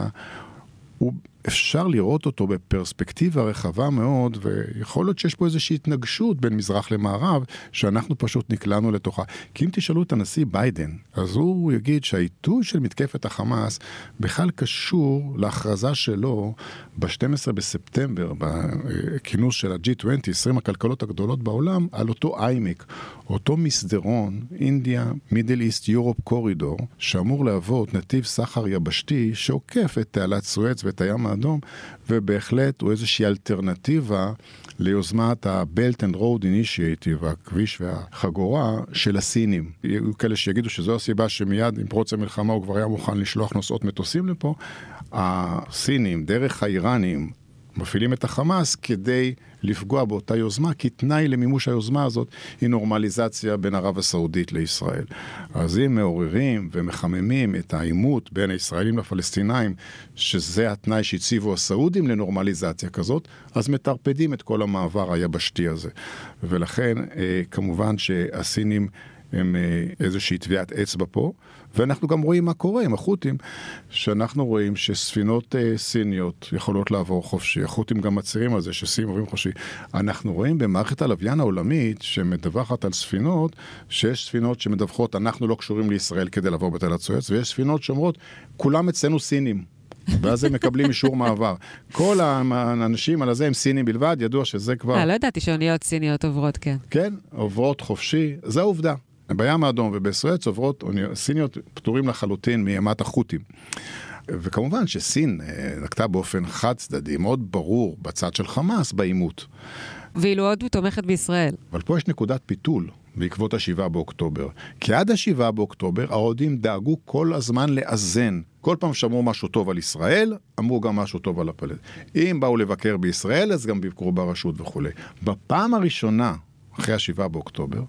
Speaker 1: הוא אפשר לראות אותו בפרספקטיבה רחבה מאוד, ויכול להיות שיש פה איזושהי התנגשות בין מזרח למערב, שאנחנו פשוט נקלענו לתוכה. כי אם תשאלו את הנשיא ביידן, אז הוא יגיד שהעיתוי של מתקפת החמאס בכלל קשור להכרזה שלו ב-12 בספטמבר, בכינוס של ה-G20, 20 הכלכלות הגדולות בעולם, על אותו איימק, אותו מסדרון, אינדיה, מידל איסט יורופ קורידור, שאמור להוות נתיב סחר יבשתי שעוקף את תעלת סואץ ואת הים האדום, ובהחלט הוא איזושהי אלטרנטיבה ליוזמת ה-Belt and Road Initiative, הכביש והחגורה של הסינים. יהיו כאלה שיגידו שזו הסיבה שמיד עם פרוץ המלחמה הוא כבר היה מוכן לשלוח נוסעות מטוסים לפה. הסינים, דרך האיראנים, מפעילים את החמאס כדי לפגוע באותה יוזמה, כי תנאי למימוש היוזמה הזאת היא נורמליזציה בין ערב הסעודית לישראל. אז אם מעוררים ומחממים את העימות בין הישראלים לפלסטינאים, שזה התנאי שהציבו הסעודים לנורמליזציה כזאת, אז מטרפדים את כל המעבר היבשתי הזה. ולכן, אה, כמובן שהסינים... הם אה, איזושהי טביעת אצבע פה, ואנחנו גם רואים מה קורה עם החות'ים, שאנחנו רואים שספינות אה, סיניות יכולות לעבור חופשי, החות'ים גם מצהירים על זה שסינים עוברים חופשי. אנחנו רואים במערכת הלוויין העולמית שמדווחת על ספינות, שיש ספינות שמדווחות, אנחנו לא קשורים לישראל כדי לעבור בתעלת סואץ, ויש ספינות שאומרות, כולם אצלנו סינים. ואז הם מקבלים אישור מעבר. כל האנשים על הזה הם סינים בלבד, ידוע שזה כבר...
Speaker 2: אה, לא ידעתי שאוניות סיניות עוברות, כן.
Speaker 1: כן, עוברות חופשי, זו העובדה. בים האדום ובסואץ עוברות סיניות פטורים לחלוטין מימת החות'ים. וכמובן שסין אה, נקטה באופן חד צדדי, מאוד ברור, בצד של חמאס בעימות.
Speaker 2: ואילו הודו תומכת בישראל.
Speaker 1: אבל פה יש נקודת פיתול בעקבות השבעה באוקטובר. כי עד השבעה באוקטובר ההודים דאגו כל הזמן לאזן. כל פעם שאמרו משהו טוב על ישראל, אמרו גם משהו טוב על הפלט. אם באו לבקר בישראל, אז גם ביקרו ברשות וכולי. בפעם הראשונה, אחרי השבעה באוקטובר,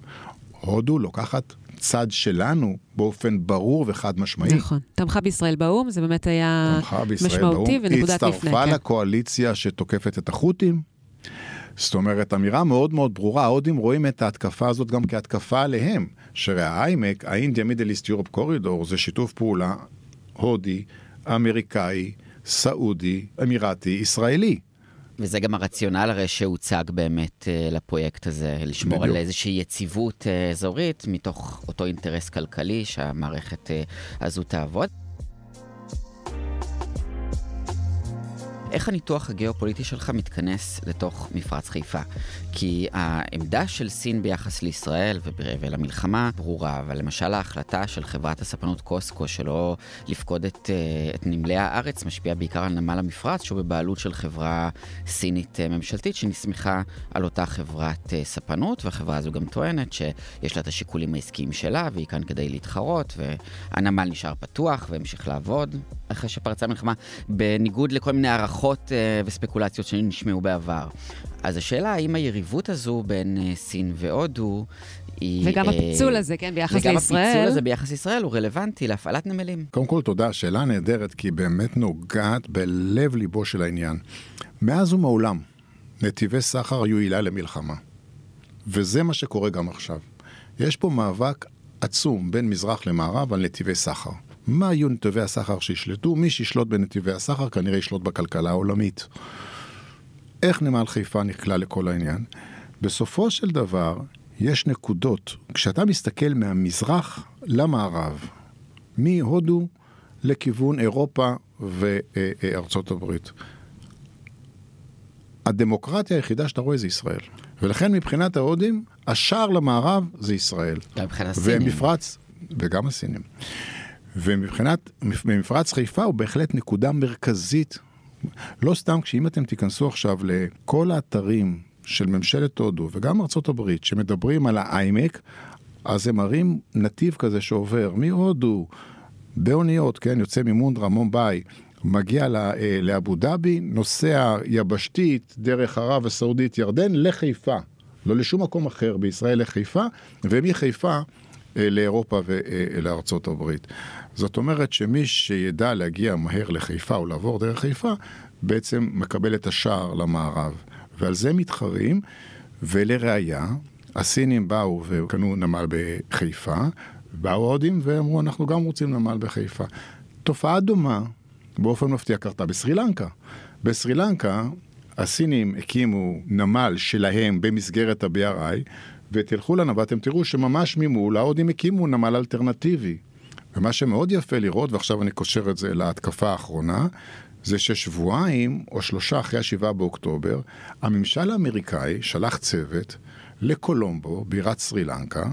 Speaker 1: הודו לוקחת צד שלנו באופן ברור וחד משמעי.
Speaker 2: נכון. תמכה בישראל באו"ם, זה באמת היה משמעותי ונקודת
Speaker 1: מפנה. היא הצטרפה כן. לקואליציה שתוקפת את החות'ים. זאת אומרת, אמירה מאוד מאוד ברורה, ההודים רואים את ההתקפה הזאת גם כהתקפה עליהם. שהרי האיימק, האינדיה מידל איסט יורופ קורידור, זה שיתוף פעולה הודי, אמריקאי, סעודי, אמירתי, ישראלי.
Speaker 3: וזה גם הרציונל הרי שהוצג באמת uh, לפרויקט הזה, לשמור בדיוק. על איזושהי יציבות uh, אזורית מתוך אותו אינטרס כלכלי שהמערכת uh, הזו תעבוד. איך הניתוח הגיאופוליטי שלך מתכנס לתוך מפרץ חיפה? כי העמדה של סין ביחס לישראל ולמלחמה ברורה, אבל למשל ההחלטה של חברת הספנות קוסקו שלא לפקוד את, אה, את נמלי הארץ משפיעה בעיקר על נמל המפרץ, שהוא בבעלות של חברה סינית אה, ממשלתית שנסמכה על אותה חברת אה, ספנות, והחברה הזו גם טוענת שיש לה את השיקולים העסקיים שלה, והיא כאן כדי להתחרות, והנמל נשאר פתוח והמשיך לעבוד אחרי שפרצה המלחמה, בניגוד לכל מיני הערכות וספקולציות שנשמעו בעבר. אז השאלה האם היריבות הזו בין uh, סין והודו היא...
Speaker 2: וגם uh, הפיצול הזה, כן, ביחס וגם לישראל.
Speaker 3: וגם הפיצול הזה ביחס לישראל הוא רלוונטי להפעלת נמלים.
Speaker 1: קודם כל, תודה, שאלה נהדרת, כי היא באמת נוגעת בלב ליבו של העניין. מאז ומעולם, נתיבי סחר היו עילה למלחמה. וזה מה שקורה גם עכשיו. יש פה מאבק עצום בין מזרח למערב על נתיבי סחר. מה יהיו נתיבי הסחר שישלטו? מי שישלוט בנתיבי הסחר כנראה ישלוט בכלכלה העולמית. איך נמל חיפה נקלע לכל העניין? בסופו של דבר, יש נקודות. כשאתה מסתכל מהמזרח למערב, מהודו לכיוון אירופה וארצות הברית, הדמוקרטיה היחידה שאתה רואה זה ישראל. ולכן מבחינת ההודים, השער למערב זה ישראל.
Speaker 3: גם מבחינת הסינים.
Speaker 1: ומפרץ, וגם הסינים. ומבחינת, במפרץ חיפה הוא בהחלט נקודה מרכזית. לא סתם, כשאם אתם תיכנסו עכשיו לכל האתרים של ממשלת הודו וגם ארצות הברית שמדברים על האיימק, אז הם מראים נתיב כזה שעובר מהודו, באוניות, כן, יוצא ממונדרה, מומבאי, מגיע אה, לאבו דאבי, נוסע יבשתית דרך ערב הסעודית ירדן לחיפה, לא לשום מקום אחר בישראל לחיפה, ומחיפה אה, לאירופה ולארצות הברית. זאת אומרת שמי שידע להגיע מהר לחיפה או לעבור דרך חיפה, בעצם מקבל את השער למערב. ועל זה מתחרים, ולראיה, הסינים באו וקנו נמל בחיפה, באו ההודים ואמרו, אנחנו גם רוצים נמל בחיפה. תופעה דומה, באופן מפתיע, קרתה בסרי לנקה. בסרי לנקה, הסינים הקימו נמל שלהם במסגרת ה-BRI, ותלכו לנו ואתם תראו שממש ממול ההודים הקימו נמל אלטרנטיבי. ומה שמאוד יפה לראות, ועכשיו אני קושר את זה להתקפה האחרונה, זה ששבועיים או שלושה אחרי השבעה באוקטובר, הממשל האמריקאי שלח צוות לקולומבו, בירת סרי לנקה,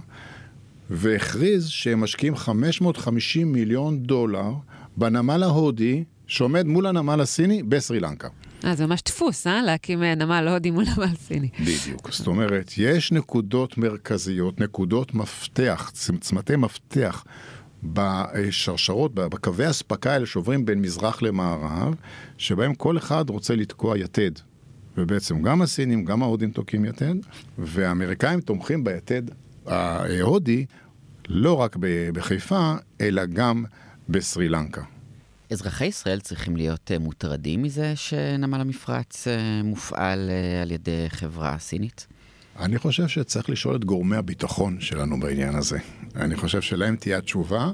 Speaker 1: והכריז שהם משקיעים 550 מיליון דולר בנמל ההודי שעומד מול הנמל הסיני בסרי לנקה.
Speaker 2: אה, זה ממש דפוס, אה? להקים אה, נמל הודי מול נמל סיני.
Speaker 1: בדיוק. זאת אומרת, יש נקודות מרכזיות, נקודות מפתח, צמתי מפתח בשרשרות, בקווי אספקה האלה שעוברים בין מזרח למערב, שבהם כל אחד רוצה לתקוע יתד. ובעצם גם הסינים, גם ההודים תוקעים יתד, והאמריקאים תומכים ביתד ההודי לא רק בחיפה, אלא גם בסרי לנקה.
Speaker 3: אזרחי ישראל צריכים להיות אה, מוטרדים מזה שנמל המפרץ אה, מופעל אה, על ידי חברה סינית?
Speaker 1: אני חושב שצריך לשאול את גורמי הביטחון שלנו בעניין הזה. אני חושב שלהם תהיה התשובה,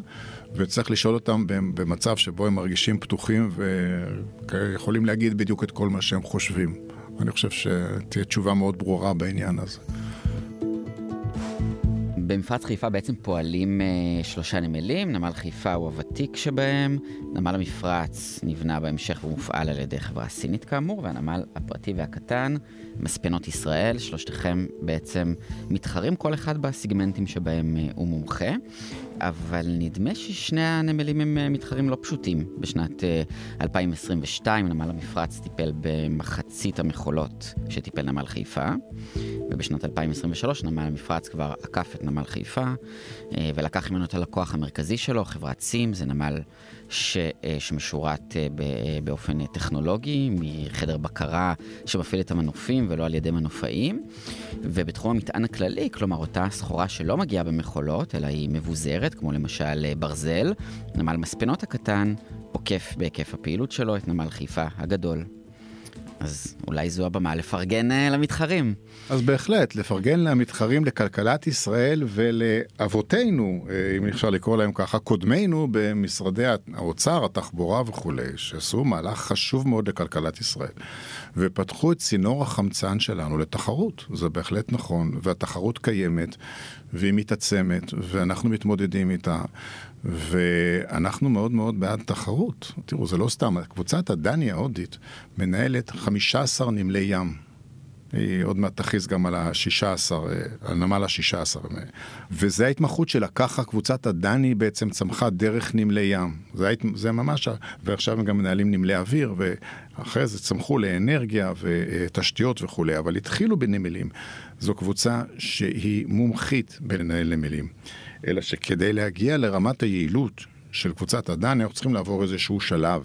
Speaker 1: וצריך לשאול אותם במצב שבו הם מרגישים פתוחים ויכולים להגיד בדיוק את כל מה שהם חושבים. אני חושב שתהיה תשובה מאוד ברורה בעניין הזה.
Speaker 3: במפרץ חיפה בעצם פועלים אה, שלושה נמלים, נמל חיפה הוא הוותיק שבהם, נמל המפרץ נבנה בהמשך ומופעל על ידי חברה סינית כאמור, והנמל הפרטי והקטן, מספנות ישראל, שלושתכם בעצם מתחרים כל אחד בסיגמנטים שבהם אה, הוא מומחה. אבל נדמה ששני הנמלים הם אה, מתחרים לא פשוטים. בשנת 2022 אה, נמל המפרץ טיפל במחצית המכולות שטיפל נמל חיפה, ובשנת 2023 נמל המפרץ כבר עקף את נמל חיפה, ולקח ממנו את הלקוח המרכזי שלו, חברת סים, זה נמל ש, שמשורת באופן טכנולוגי, מחדר בקרה שמפעיל את המנופים ולא על ידי מנופאים, ובתחום המטען הכללי, כלומר אותה סחורה שלא מגיעה במכולות, אלא היא מבוזרת. כמו למשל אה, ברזל, נמל מספנות הקטן עוקף בהיקף הפעילות שלו את נמל חיפה הגדול. אז אולי זו הבמה לפרגן אה, למתחרים.
Speaker 1: אז בהחלט, לפרגן למתחרים לכלכלת ישראל ולאבותינו, אה, אם אפשר לקרוא להם ככה, קודמינו במשרדי האוצר, התחבורה וכולי, שעשו מהלך חשוב מאוד לכלכלת ישראל. ופתחו את צינור החמצן שלנו לתחרות, זה בהחלט נכון, והתחרות קיימת, והיא מתעצמת, ואנחנו מתמודדים איתה. ואנחנו מאוד מאוד בעד תחרות. תראו, זה לא סתם, קבוצת הדני ההודית מנהלת 15 נמלי ים. היא עוד מעט תכריז גם על ה-16, על נמל ה-16. וזה ההתמחות שלה, ככה קבוצת הדני בעצם צמחה דרך נמלי ים. זה, ההת... זה ממש, ועכשיו הם גם מנהלים נמלי אוויר, ואחרי זה צמחו לאנרגיה ותשתיות וכולי, אבל התחילו בנמלים. זו קבוצה שהיא מומחית בלנהל נמלים. אלא שכדי להגיע לרמת היעילות של קבוצת הדני, אנחנו צריכים לעבור איזשהו שלב.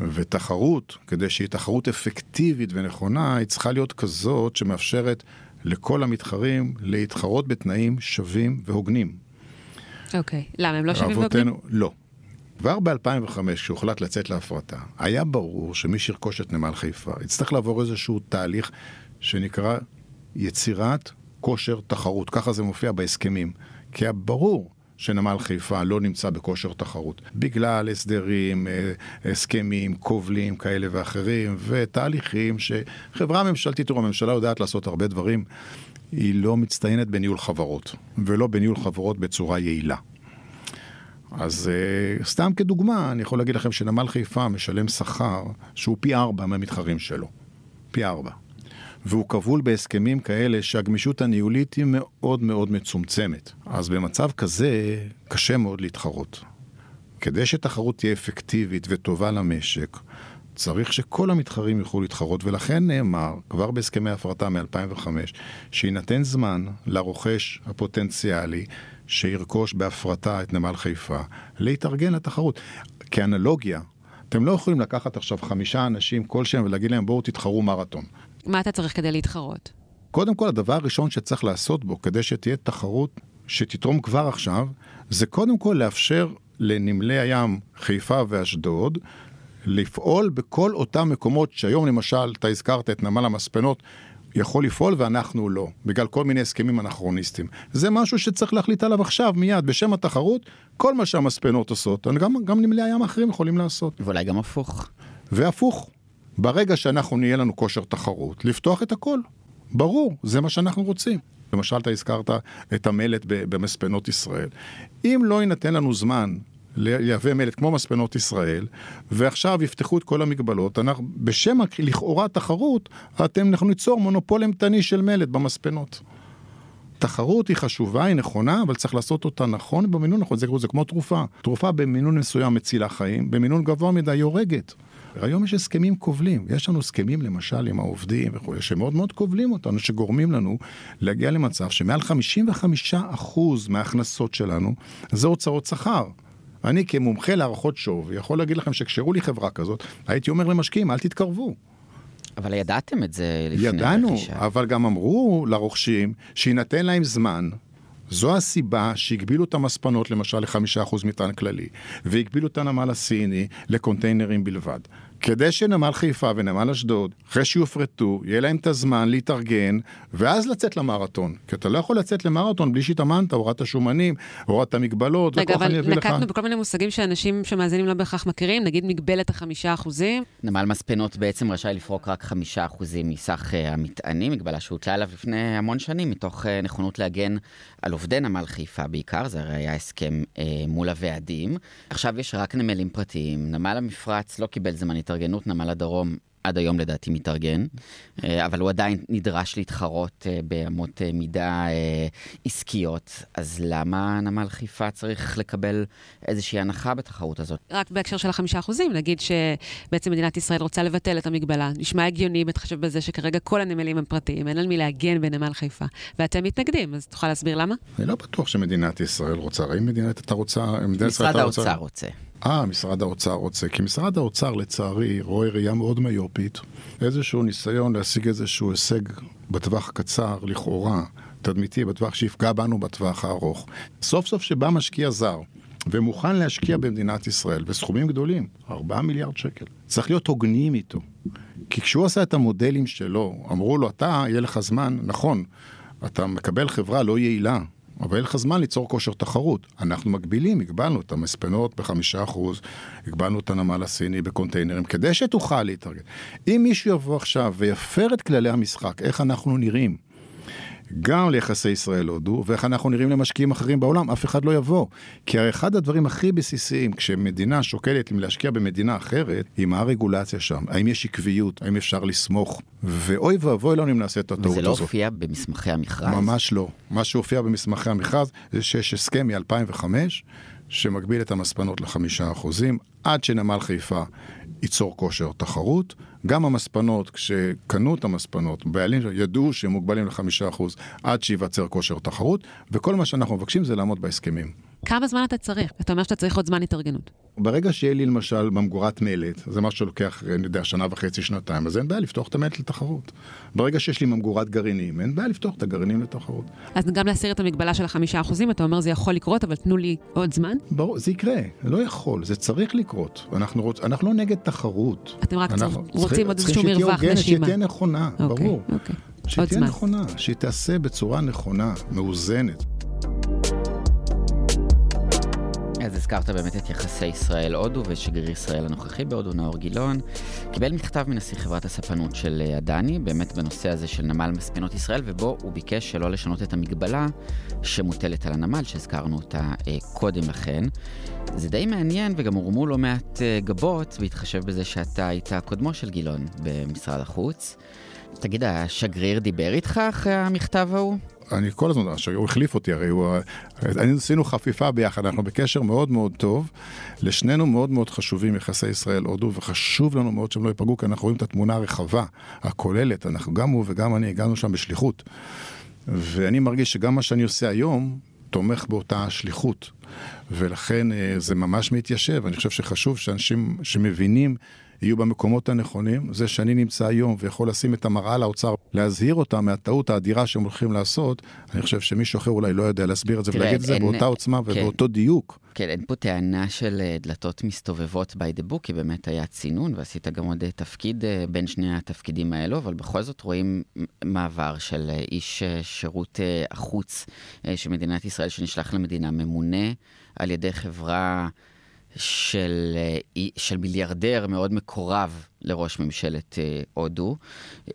Speaker 1: ותחרות, כדי שהיא תחרות אפקטיבית ונכונה, היא צריכה להיות כזאת שמאפשרת לכל המתחרים להתחרות בתנאים שווים והוגנים.
Speaker 2: אוקיי, okay. למה הם לא שווים והוגנים?
Speaker 1: לא. כבר ב-2005, כשהוחלט לצאת להפרטה, היה ברור שמי שירכוש את נמל חיפה יצטרך לעבור איזשהו תהליך שנקרא יצירת כושר תחרות, ככה זה מופיע בהסכמים. כי ברור שנמל חיפה לא נמצא בכושר תחרות, בגלל הסדרים, אה, הסכמים, כובלים כאלה ואחרים, ותהליכים שחברה ממשלתית, תראו, הממשלה יודעת לעשות הרבה דברים, היא לא מצטיינת בניהול חברות, ולא בניהול חברות בצורה יעילה. אז uh, סתם כדוגמה, אני יכול להגיד לכם שנמל חיפה משלם שכר שהוא פי ארבע מהמתחרים שלו. פי ארבע. והוא כבול בהסכמים כאלה שהגמישות הניהולית היא מאוד מאוד מצומצמת. אז במצב כזה קשה מאוד להתחרות. כדי שתחרות תהיה אפקטיבית וטובה למשק, צריך שכל המתחרים יוכלו להתחרות, ולכן נאמר, כבר בהסכמי הפרטה מ-2005, שיינתן זמן לרוכש הפוטנציאלי שירכוש בהפרטה את נמל חיפה, להתארגן לתחרות. כאנלוגיה, אתם לא יכולים לקחת עכשיו חמישה אנשים כלשהם ולהגיד להם בואו תתחרו מרתון.
Speaker 2: מה אתה צריך כדי להתחרות?
Speaker 1: קודם כל, הדבר הראשון שצריך לעשות בו כדי שתהיה תחרות שתתרום כבר עכשיו, זה קודם כל לאפשר לנמלי הים חיפה ואשדוד לפעול בכל אותם מקומות שהיום למשל, אתה הזכרת את נמל המספנות, יכול לפעול ואנחנו לא, בגלל כל מיני הסכמים אנכרוניסטיים. זה משהו שצריך להחליט עליו עכשיו, מיד, בשם התחרות, כל מה שהמספנות עושות, גם, גם נמלי הים האחרים יכולים לעשות.
Speaker 3: ואולי גם הפוך.
Speaker 1: והפוך. ברגע שאנחנו נהיה לנו כושר תחרות, לפתוח את הכל. ברור, זה מה שאנחנו רוצים. למשל, אתה הזכרת את המלט במספנות ישראל. אם לא יינתן לנו זמן לייבא מלט כמו מספנות ישראל, ועכשיו יפתחו את כל המגבלות, אנחנו, בשם לכאורה תחרות, אתם, אנחנו ניצור מונופול אימתני של מלט במספנות. תחרות היא חשובה, היא נכונה, אבל צריך לעשות אותה נכון במינון נכון. זה, זה כמו תרופה. תרופה במינון מסוים מצילה חיים, במינון גבוה מדי היא הורגת. היום יש הסכמים כובלים, יש לנו הסכמים למשל עם העובדים וכו', שמאוד מאוד כובלים אותנו, שגורמים לנו להגיע למצב שמעל 55% מההכנסות שלנו זה הוצאות שכר. אני כמומחה להערכות שווי יכול להגיד לכם שכשהראו לי חברה כזאת, הייתי אומר למשקיעים, אל תתקרבו.
Speaker 3: אבל ידעתם את זה לפני
Speaker 1: ידענו, רכישה. אבל גם אמרו לרוכשים שיינתן להם זמן. זו הסיבה שהגבילו את המספנות למשל לחמישה אחוז מטען כללי, והגבילו את הנמל הסיני לקונטיינרים בלבד. כדי שנמל חיפה ונמל אשדוד, אחרי שיופרטו, יהיה להם את הזמן להתארגן, ואז לצאת למרתון. כי אתה לא יכול לצאת למרתון בלי שהתאמנת, הורדת שומנים, הורדת מגבלות,
Speaker 2: רגע, אבל נקטנו לך... בכל מיני מושגים שאנשים שמאזינים לא בהכרח מכירים, נגיד מגבלת החמישה אחוזים.
Speaker 3: נמל מספנות בעצם רשאי לפרוק רק חמישה אחוזים מסך uh, המטענים, מגבלה שהוטלה עליו לפני המון שנים, מתוך uh, נכונות להגן על עובדי נמל חיפה בעיקר, זה הרי היה הסכם uh, מול הוועדים. עכשיו יש רק נמלים פרטיים, נמל המפרץ לא קיבל זמן התארגנות, נמל הדרום עד היום לדעתי מתארגן, אה, אבל הוא עדיין נדרש להתחרות אה, באמות אה, מידה עסקיות, אז למה נמל חיפה צריך לקבל איזושהי הנחה בתחרות הזאת?
Speaker 2: רק בהקשר של החמישה אחוזים, נגיד שבעצם מדינת ישראל רוצה לבטל את המגבלה. נשמע הגיוני בהתחשב בזה שכרגע כל הנמלים הם פרטיים, אין על מי להגן בנמל חיפה, ואתם מתנגדים, אז תוכל להסביר למה?
Speaker 1: אני לא בטוח שמדינת ישראל רוצה, האם מדינת אתה רוצה...
Speaker 3: משרד האוצר רוצה.
Speaker 1: אה, משרד האוצר רוצה. כי משרד האוצר, לצערי, רואה ראייה מאוד מיופית, איזשהו ניסיון להשיג איזשהו הישג בטווח הקצר, לכאורה, תדמיתי, בטווח שיפגע בנו בטווח הארוך. סוף סוף שבא משקיע זר, ומוכן להשקיע במדינת ישראל בסכומים גדולים, 4 מיליארד שקל. צריך להיות הוגנים איתו. כי כשהוא עשה את המודלים שלו, אמרו לו, אתה, יהיה לך זמן, נכון, אתה מקבל חברה לא יעילה, אבל אין לך זמן ליצור כושר תחרות. אנחנו מגבילים, הגבלנו את המספנות בחמישה אחוז, הגבלנו את הנמל הסיני בקונטיינרים, כדי שתוכל להתארגן. אם מישהו יבוא עכשיו ויפר את כללי המשחק, איך אנחנו נראים, גם ליחסי ישראל-הודו, ואיך אנחנו נראים למשקיעים אחרים בעולם, אף אחד לא יבוא. כי הרי אחד הדברים הכי בסיסיים, כשמדינה שוקלת אם להשקיע במדינה אחרת, היא מה הרגולציה שם, האם יש עקביות, האם אפשר לסמוך, ואוי ואבוי לנו אם נעשה את הטעות הזאת.
Speaker 3: וזה לא הופיע במסמכי המכרז?
Speaker 1: ממש לא. מה שהופיע במסמכי המכרז זה שיש הסכם מ-2005, שמגביל את המספנות לחמישה אחוזים, עד שנמל חיפה ייצור כושר תחרות. גם המספנות, כשקנו את המספנות, בעלים ידעו שהם מוגבלים לחמישה אחוז עד שייווצר כושר תחרות, וכל מה שאנחנו מבקשים זה לעמוד בהסכמים.
Speaker 2: כמה זמן אתה צריך? אתה אומר שאתה צריך עוד זמן התארגנות.
Speaker 1: ברגע שיהיה לי למשל ממגורת מלט, זה משהו שלוקח, אני יודע, שנה וחצי, שנתיים, אז אין בעיה לפתוח את המלט לתחרות. ברגע שיש לי ממגורת גרעינים, אין בעיה לפתוח את הגרעינים לתחרות.
Speaker 2: אז גם להסיר את המגבלה של החמישה אחוזים, אתה אומר זה יכול לקרות, אבל תנו לי עוד זמן?
Speaker 1: ברור, זה יקרה, לא יכול, זה צריך לקרות. אנחנו, רוצ, אנחנו לא נגד תחרות.
Speaker 2: אתם רק אנחנו רוצים עוד איזשהו מרווח נשימה.
Speaker 1: שתהיה נכונה, okay, אוקיי, ברור. אוקיי. שהיא תהיה
Speaker 2: זמן.
Speaker 1: נכונה, שהיא תעשה בצורה נכונה, מאוזנת.
Speaker 3: אז הזכרת באמת את יחסי ישראל-הודו ושגריר ישראל הנוכחי בהודו, נאור גילון. קיבל מכתב מנשיא חברת הספנות של אה, אדני, באמת בנושא הזה של נמל מספנות ישראל, ובו הוא ביקש שלא לשנות את המגבלה שמוטלת על הנמל, שהזכרנו אותה אה, קודם לכן. זה די מעניין, וגם הורמו לא מעט אה, גבות, בהתחשב בזה שאתה היית קודמו של גילון במשרד החוץ. תגיד, השגריר דיבר איתך אחרי המכתב ההוא?
Speaker 1: אני כל הזמן, הוא החליף אותי, הרי הוא... אני עשינו חפיפה ביחד, אנחנו בקשר מאוד מאוד טוב. לשנינו מאוד מאוד חשובים יחסי ישראל-הודו, וחשוב לנו מאוד שהם לא ייפגעו, כי אנחנו רואים את התמונה הרחבה, הכוללת. אנחנו, גם הוא וגם אני, הגענו שם בשליחות. ואני מרגיש שגם מה שאני עושה היום, תומך באותה שליחות. ולכן אה, זה ממש מתיישב. אני חושב שחשוב שאנשים שמבינים יהיו במקומות הנכונים. זה שאני נמצא היום ויכול לשים את המראה לאוצר, להזהיר אותם מהטעות האדירה שהם הולכים לעשות, אני חושב שמישהו אחר אולי לא יודע להסביר את זה ולהגיד את זה באותה עוצמה
Speaker 3: כן.
Speaker 1: ובאותו דיוק.
Speaker 3: כן, אין פה טענה של אה, דלתות מסתובבות by the book, כי באמת היה צינון, ועשית גם עוד אה, תפקיד אה, בין שני התפקידים האלו, אבל בכל זאת רואים מעבר של איש שירות החוץ של מדינת ישראל, שנשלח למדינה ממונה על ידי חברה של, אה, של מיליארדר מאוד מקורב לראש ממשלת אה, הודו.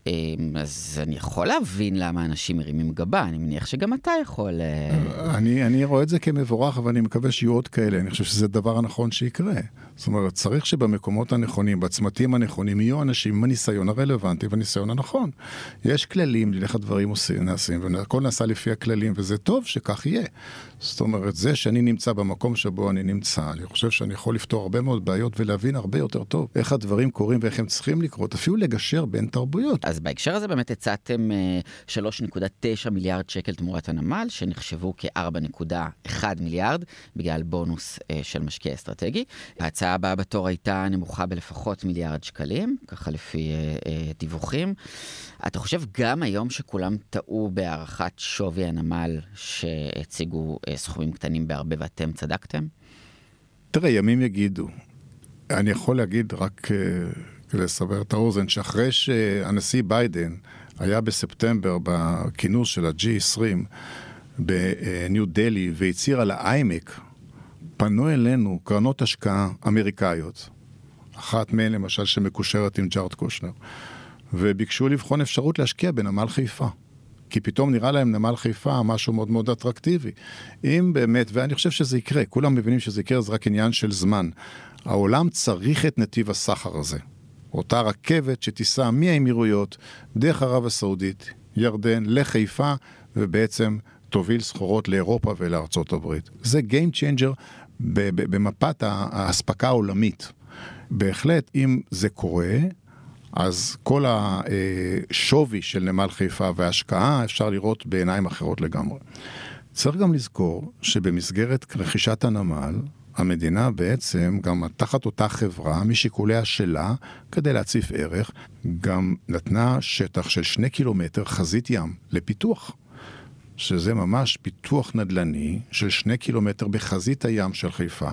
Speaker 3: אה, אז אני יכול להבין למה אנשים מרימים גבה, אני מניח שגם אתה יכול... אה,
Speaker 1: אני, אני רואה את זה כמבורך, אבל אני מקווה שיהיו עוד כאלה. אני חושב שזה הדבר הנכון שיקרה. זאת אומרת, צריך שבמקומות הנכונים, בצמתים הנכונים, יהיו אנשים עם הניסיון הרלוונטי והניסיון הנכון. יש כללים לאיך הדברים עושים, נעשים, והכל נעשה לפי הכללים, וזה טוב שכך יהיה. זאת אומרת, זה שאני נמצא במקום שבו אני נמצא, אני חושב שאני יכול לפתור הרבה מאוד בעיות ולהבין הרבה יותר טוב איך הדברים קורים ואיך הם צריכים לקרות, אפילו לגשר בין תרבויות.
Speaker 3: אז בהקשר הזה באמת הצעתם אה, 3.9 מיליארד שקל תמורת הנמל, שנחשבו כ-4.1 מיליארד, בגלל בונוס אה, של משקיע אסטרטגי. ההצעה הבאה בתור הייתה נמוכה בלפחות מיליארד שקלים, ככה לפי אה, אה, דיווחים. אתה חושב גם היום שכולם טעו בהערכת שווי הנמל, שהציגו אה, סכומים קטנים בהרבה ואתם צדקתם?
Speaker 1: תראה, ימים יגידו. אני יכול להגיד רק אה, לסבר את האוזן, שאחרי שהנשיא ביידן היה בספטמבר בכינוס של ה-G20 בניו דלי והצהיר על האיימק, פנו אלינו קרנות השקעה אמריקאיות, אחת מהן למשל שמקושרת עם ג'ארד קושנר, וביקשו לבחון אפשרות להשקיע בנמל חיפה. כי פתאום נראה להם נמל חיפה משהו מאוד מאוד אטרקטיבי. אם באמת, ואני חושב שזה יקרה, כולם מבינים שזה יקרה, זה רק עניין של זמן. העולם צריך את נתיב הסחר הזה. אותה רכבת שתיסע מהאמירויות, דרך ערב הסעודית, ירדן, לחיפה, ובעצם תוביל סחורות לאירופה ולארצות הברית. זה Game Changer במפת האספקה העולמית. בהחלט, אם זה קורה, אז כל השווי של נמל חיפה וההשקעה אפשר לראות בעיניים אחרות לגמרי. צריך גם לזכור שבמסגרת רכישת הנמל, המדינה בעצם, גם תחת אותה חברה, משיקוליה שלה, כדי להציף ערך, גם נתנה שטח של שני קילומטר חזית ים לפיתוח. שזה ממש פיתוח נדל"ני של שני קילומטר בחזית הים של חיפה,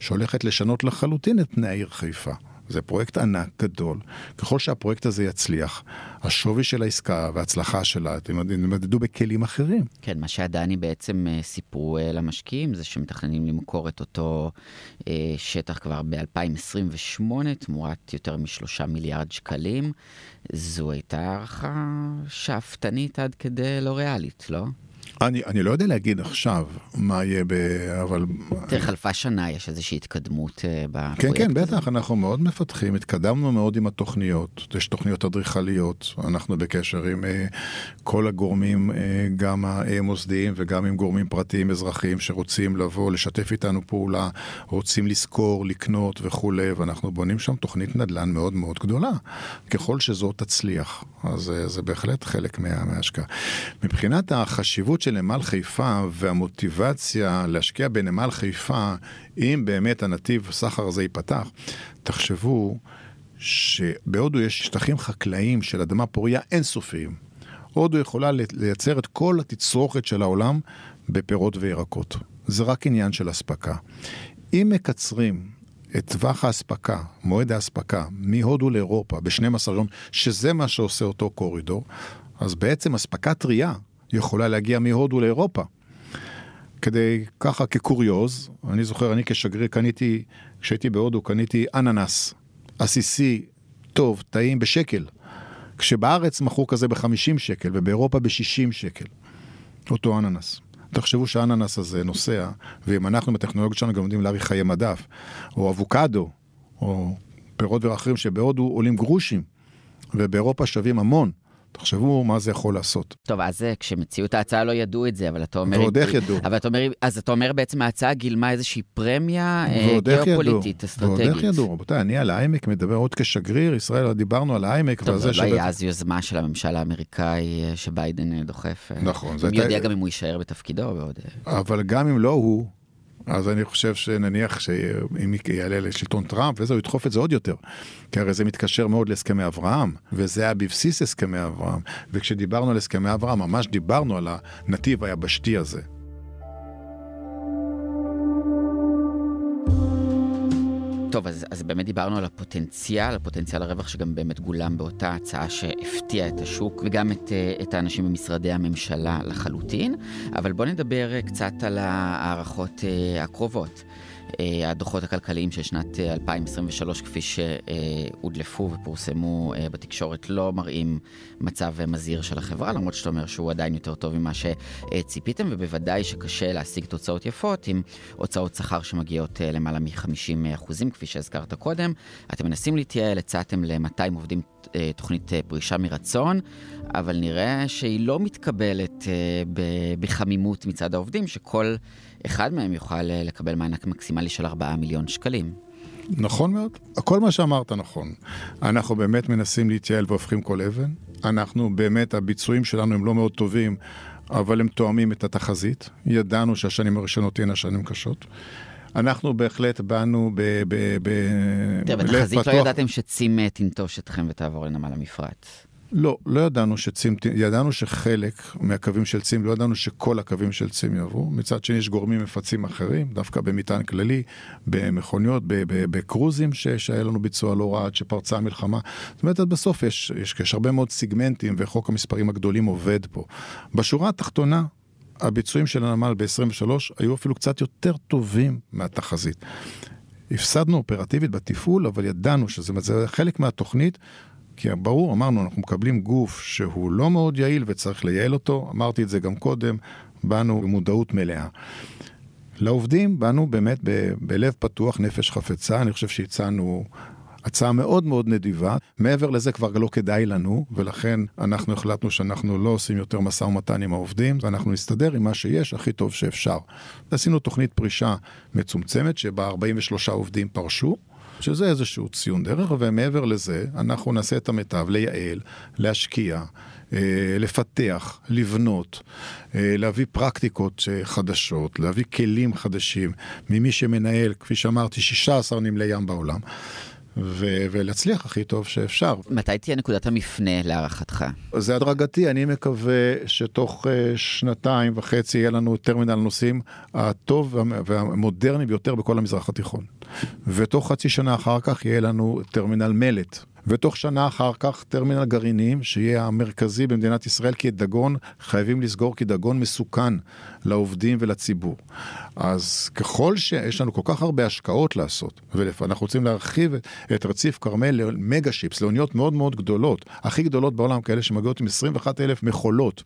Speaker 1: שהולכת לשנות לחלוטין את פני העיר חיפה. זה פרויקט ענק, גדול. ככל שהפרויקט הזה יצליח, השווי של העסקה וההצלחה שלה, אתם ימדדו בכלים אחרים.
Speaker 3: כן, מה שעדני בעצם אה, סיפרו אה, למשקיעים זה שמתכננים למכור את אותו אה, שטח כבר ב-2028 תמורת יותר משלושה מיליארד שקלים. זו הייתה הערכה שאפתנית עד כדי לא ריאלית, לא?
Speaker 1: אני, אני לא יודע להגיד עכשיו מה יהיה ב... אבל...
Speaker 3: תראה, חלפה שנה, יש איזושהי התקדמות
Speaker 1: כן,
Speaker 3: בפרויקט
Speaker 1: כן,
Speaker 3: הזה.
Speaker 1: בטח, אנחנו מאוד מפתחים, התקדמנו מאוד עם התוכניות, יש תוכניות אדריכליות, אנחנו בקשר עם אה, כל הגורמים, אה, גם המוסדיים וגם עם גורמים פרטיים אזרחיים שרוצים לבוא, לשתף איתנו פעולה, רוצים לשכור, לקנות וכולי, ואנחנו בונים שם תוכנית נדל"ן מאוד מאוד גדולה. ככל שזו תצליח, אז אה, זה בהחלט חלק מה, מההשקעה. מבחינת החשיבות של נמל חיפה והמוטיבציה להשקיע בנמל חיפה, אם באמת הנתיב הסחר הזה ייפתח, תחשבו שבהודו יש שטחים חקלאיים של אדמה פוריה אינסופיים. הודו יכולה לייצר את כל התצרוכת של העולם בפירות וירקות. זה רק עניין של אספקה. אם מקצרים את טווח האספקה, מועד האספקה, מהודו לאירופה ב-12 יום, שזה מה שעושה אותו קורידור, אז בעצם אספקה טרייה יכולה להגיע מהודו לאירופה. כדי, ככה כקוריוז, אני זוכר, אני כשגריר קניתי, כשהייתי בהודו קניתי אננס, עסיסי, טוב, טעים, בשקל. כשבארץ מכרו כזה ב-50 שקל ובאירופה ב-60 שקל. אותו אננס. תחשבו שהאננס הזה נוסע, ואם אנחנו בטכנולוגיה שלנו גם יודעים להאריך חיי מדף, או אבוקדו, או פירות ואחרים שבהודו עולים גרושים, ובאירופה שווים המון. תחשבו מה זה יכול לעשות.
Speaker 3: טוב, אז הציעו את ההצעה לא ידעו את זה, אבל אתה אומר...
Speaker 1: ועוד איך ידעו.
Speaker 3: אבל אתה אומר, אז אתה אומר בעצם ההצעה גילמה איזושהי פרמיה אה. גיאופוליטית,
Speaker 1: ועוד איך
Speaker 3: אסטרטגית.
Speaker 1: ידעו, רבותיי, אני על האיימק מדבר עוד כשגריר ישראל, דיברנו על האיימק.
Speaker 3: טוב, זה לא היה אז יוזמה של הממשל האמריקאי אה, שביידן דוחף. אה.
Speaker 1: נכון,
Speaker 3: מי יודע גם אם הוא יישאר בתפקידו
Speaker 1: אבל גם אם לא הוא, אז אני חושב שנניח שאם יעלה לשלטון טראמפ וזה, הוא ידחוף את זה עוד יותר. כי הרי זה מתקשר מאוד להסכמי אברהם, וזה היה בבסיס הסכמי אברהם. וכשדיברנו על הסכמי אברהם, ממש דיברנו על הנתיב היבשתי הזה.
Speaker 3: טוב, אז, אז באמת דיברנו על הפוטנציאל, הפוטנציאל הרווח שגם באמת גולם באותה הצעה שהפתיעה את השוק וגם את, אה, את האנשים במשרדי הממשלה לחלוטין. אבל בואו נדבר אה, קצת על ההערכות אה, הקרובות. אה, הדוחות הכלכליים של שנת אה, 2023, כפי שהודלפו ופורסמו אה, בתקשורת, לא מראים מצב אה, מזהיר של החברה, למרות שאתה אומר שהוא עדיין יותר טוב ממה שציפיתם, ובוודאי שקשה להשיג תוצאות יפות עם הוצאות שכר שמגיעות אה, למעלה מ-50 אחוזים, כפי שהזכרת קודם. אתם מנסים להתייעל, הצעתם ל-200 עובדים אה, תוכנית אה, פרישה מרצון, אבל נראה שהיא לא מתקבלת אה, בחמימות מצד העובדים, שכל אחד מהם יוכל אה, לקבל מענק מקסימלי של 4 מיליון שקלים.
Speaker 1: נכון מאוד, כל מה שאמרת נכון. אנחנו באמת מנסים להתייעל והופכים כל אבן. אנחנו באמת, הביצועים שלנו הם לא מאוד טובים, אבל הם תואמים את התחזית. ידענו שהשנים הראשונות תהיינה שנים קשות. אנחנו בהחלט באנו ב... ב, ב
Speaker 3: תראה, בתחזית לא. ידעתם שצים אה, תנטוש אתכם ותעבור לנמל המפרץ.
Speaker 1: לא, לא ידענו שצים, ידענו שחלק מהקווים של צים, לא ידענו שכל הקווים של צים יעברו. מצד שני יש גורמים מפצים אחרים, דווקא במטען כללי, במכוניות, בקרוזים שהיה לנו ביצוע לא רע עד שפרצה המלחמה. זאת אומרת, בסוף יש, יש, יש הרבה מאוד סיגמנטים וחוק המספרים הגדולים עובד פה. בשורה התחתונה, הביצועים של הנמל ב-23 היו אפילו קצת יותר טובים מהתחזית. הפסדנו אופרטיבית בתפעול, אבל ידענו שזה זה חלק מהתוכנית, כי ברור, אמרנו, אנחנו מקבלים גוף שהוא לא מאוד יעיל וצריך לייעל אותו, אמרתי את זה גם קודם, באנו במודעות מלאה. לעובדים באנו באמת ב- בלב פתוח, נפש חפצה, אני חושב שהצענו הצעה מאוד מאוד נדיבה. מעבר לזה כבר לא כדאי לנו, ולכן אנחנו החלטנו שאנחנו לא עושים יותר משא ומתן עם העובדים, ואנחנו נסתדר עם מה שיש הכי טוב שאפשר. עשינו תוכנית פרישה מצומצמת, שבה 43 עובדים פרשו. שזה איזשהו ציון דרך, ומעבר לזה, אנחנו נעשה את המיטב לייעל, להשקיע, אה, לפתח, לבנות, אה, להביא פרקטיקות אה, חדשות, להביא כלים חדשים ממי שמנהל, כפי שאמרתי, 16 נמלי ים בעולם, ו- ולהצליח הכי טוב שאפשר.
Speaker 3: מתי תהיה נקודת המפנה להערכתך?
Speaker 1: זה הדרגתי, אני מקווה שתוך אה, שנתיים וחצי יהיה לנו טרמינל נוסעים הטוב והמ- והמודרני ביותר בכל המזרח התיכון. ותוך חצי שנה אחר כך יהיה לנו טרמינל מלט. ותוך שנה אחר כך טרמינל גרעינים, שיהיה המרכזי במדינת ישראל, כי את דגון חייבים לסגור, כי דגון מסוכן לעובדים ולציבור. אז ככל שיש לנו כל כך הרבה השקעות לעשות, ואנחנו רוצים להרחיב את, רציף כרמל למגה שיפס, לאוניות מאוד מאוד גדולות, הכי גדולות בעולם, כאלה שמגיעות עם 21 אלף מכולות.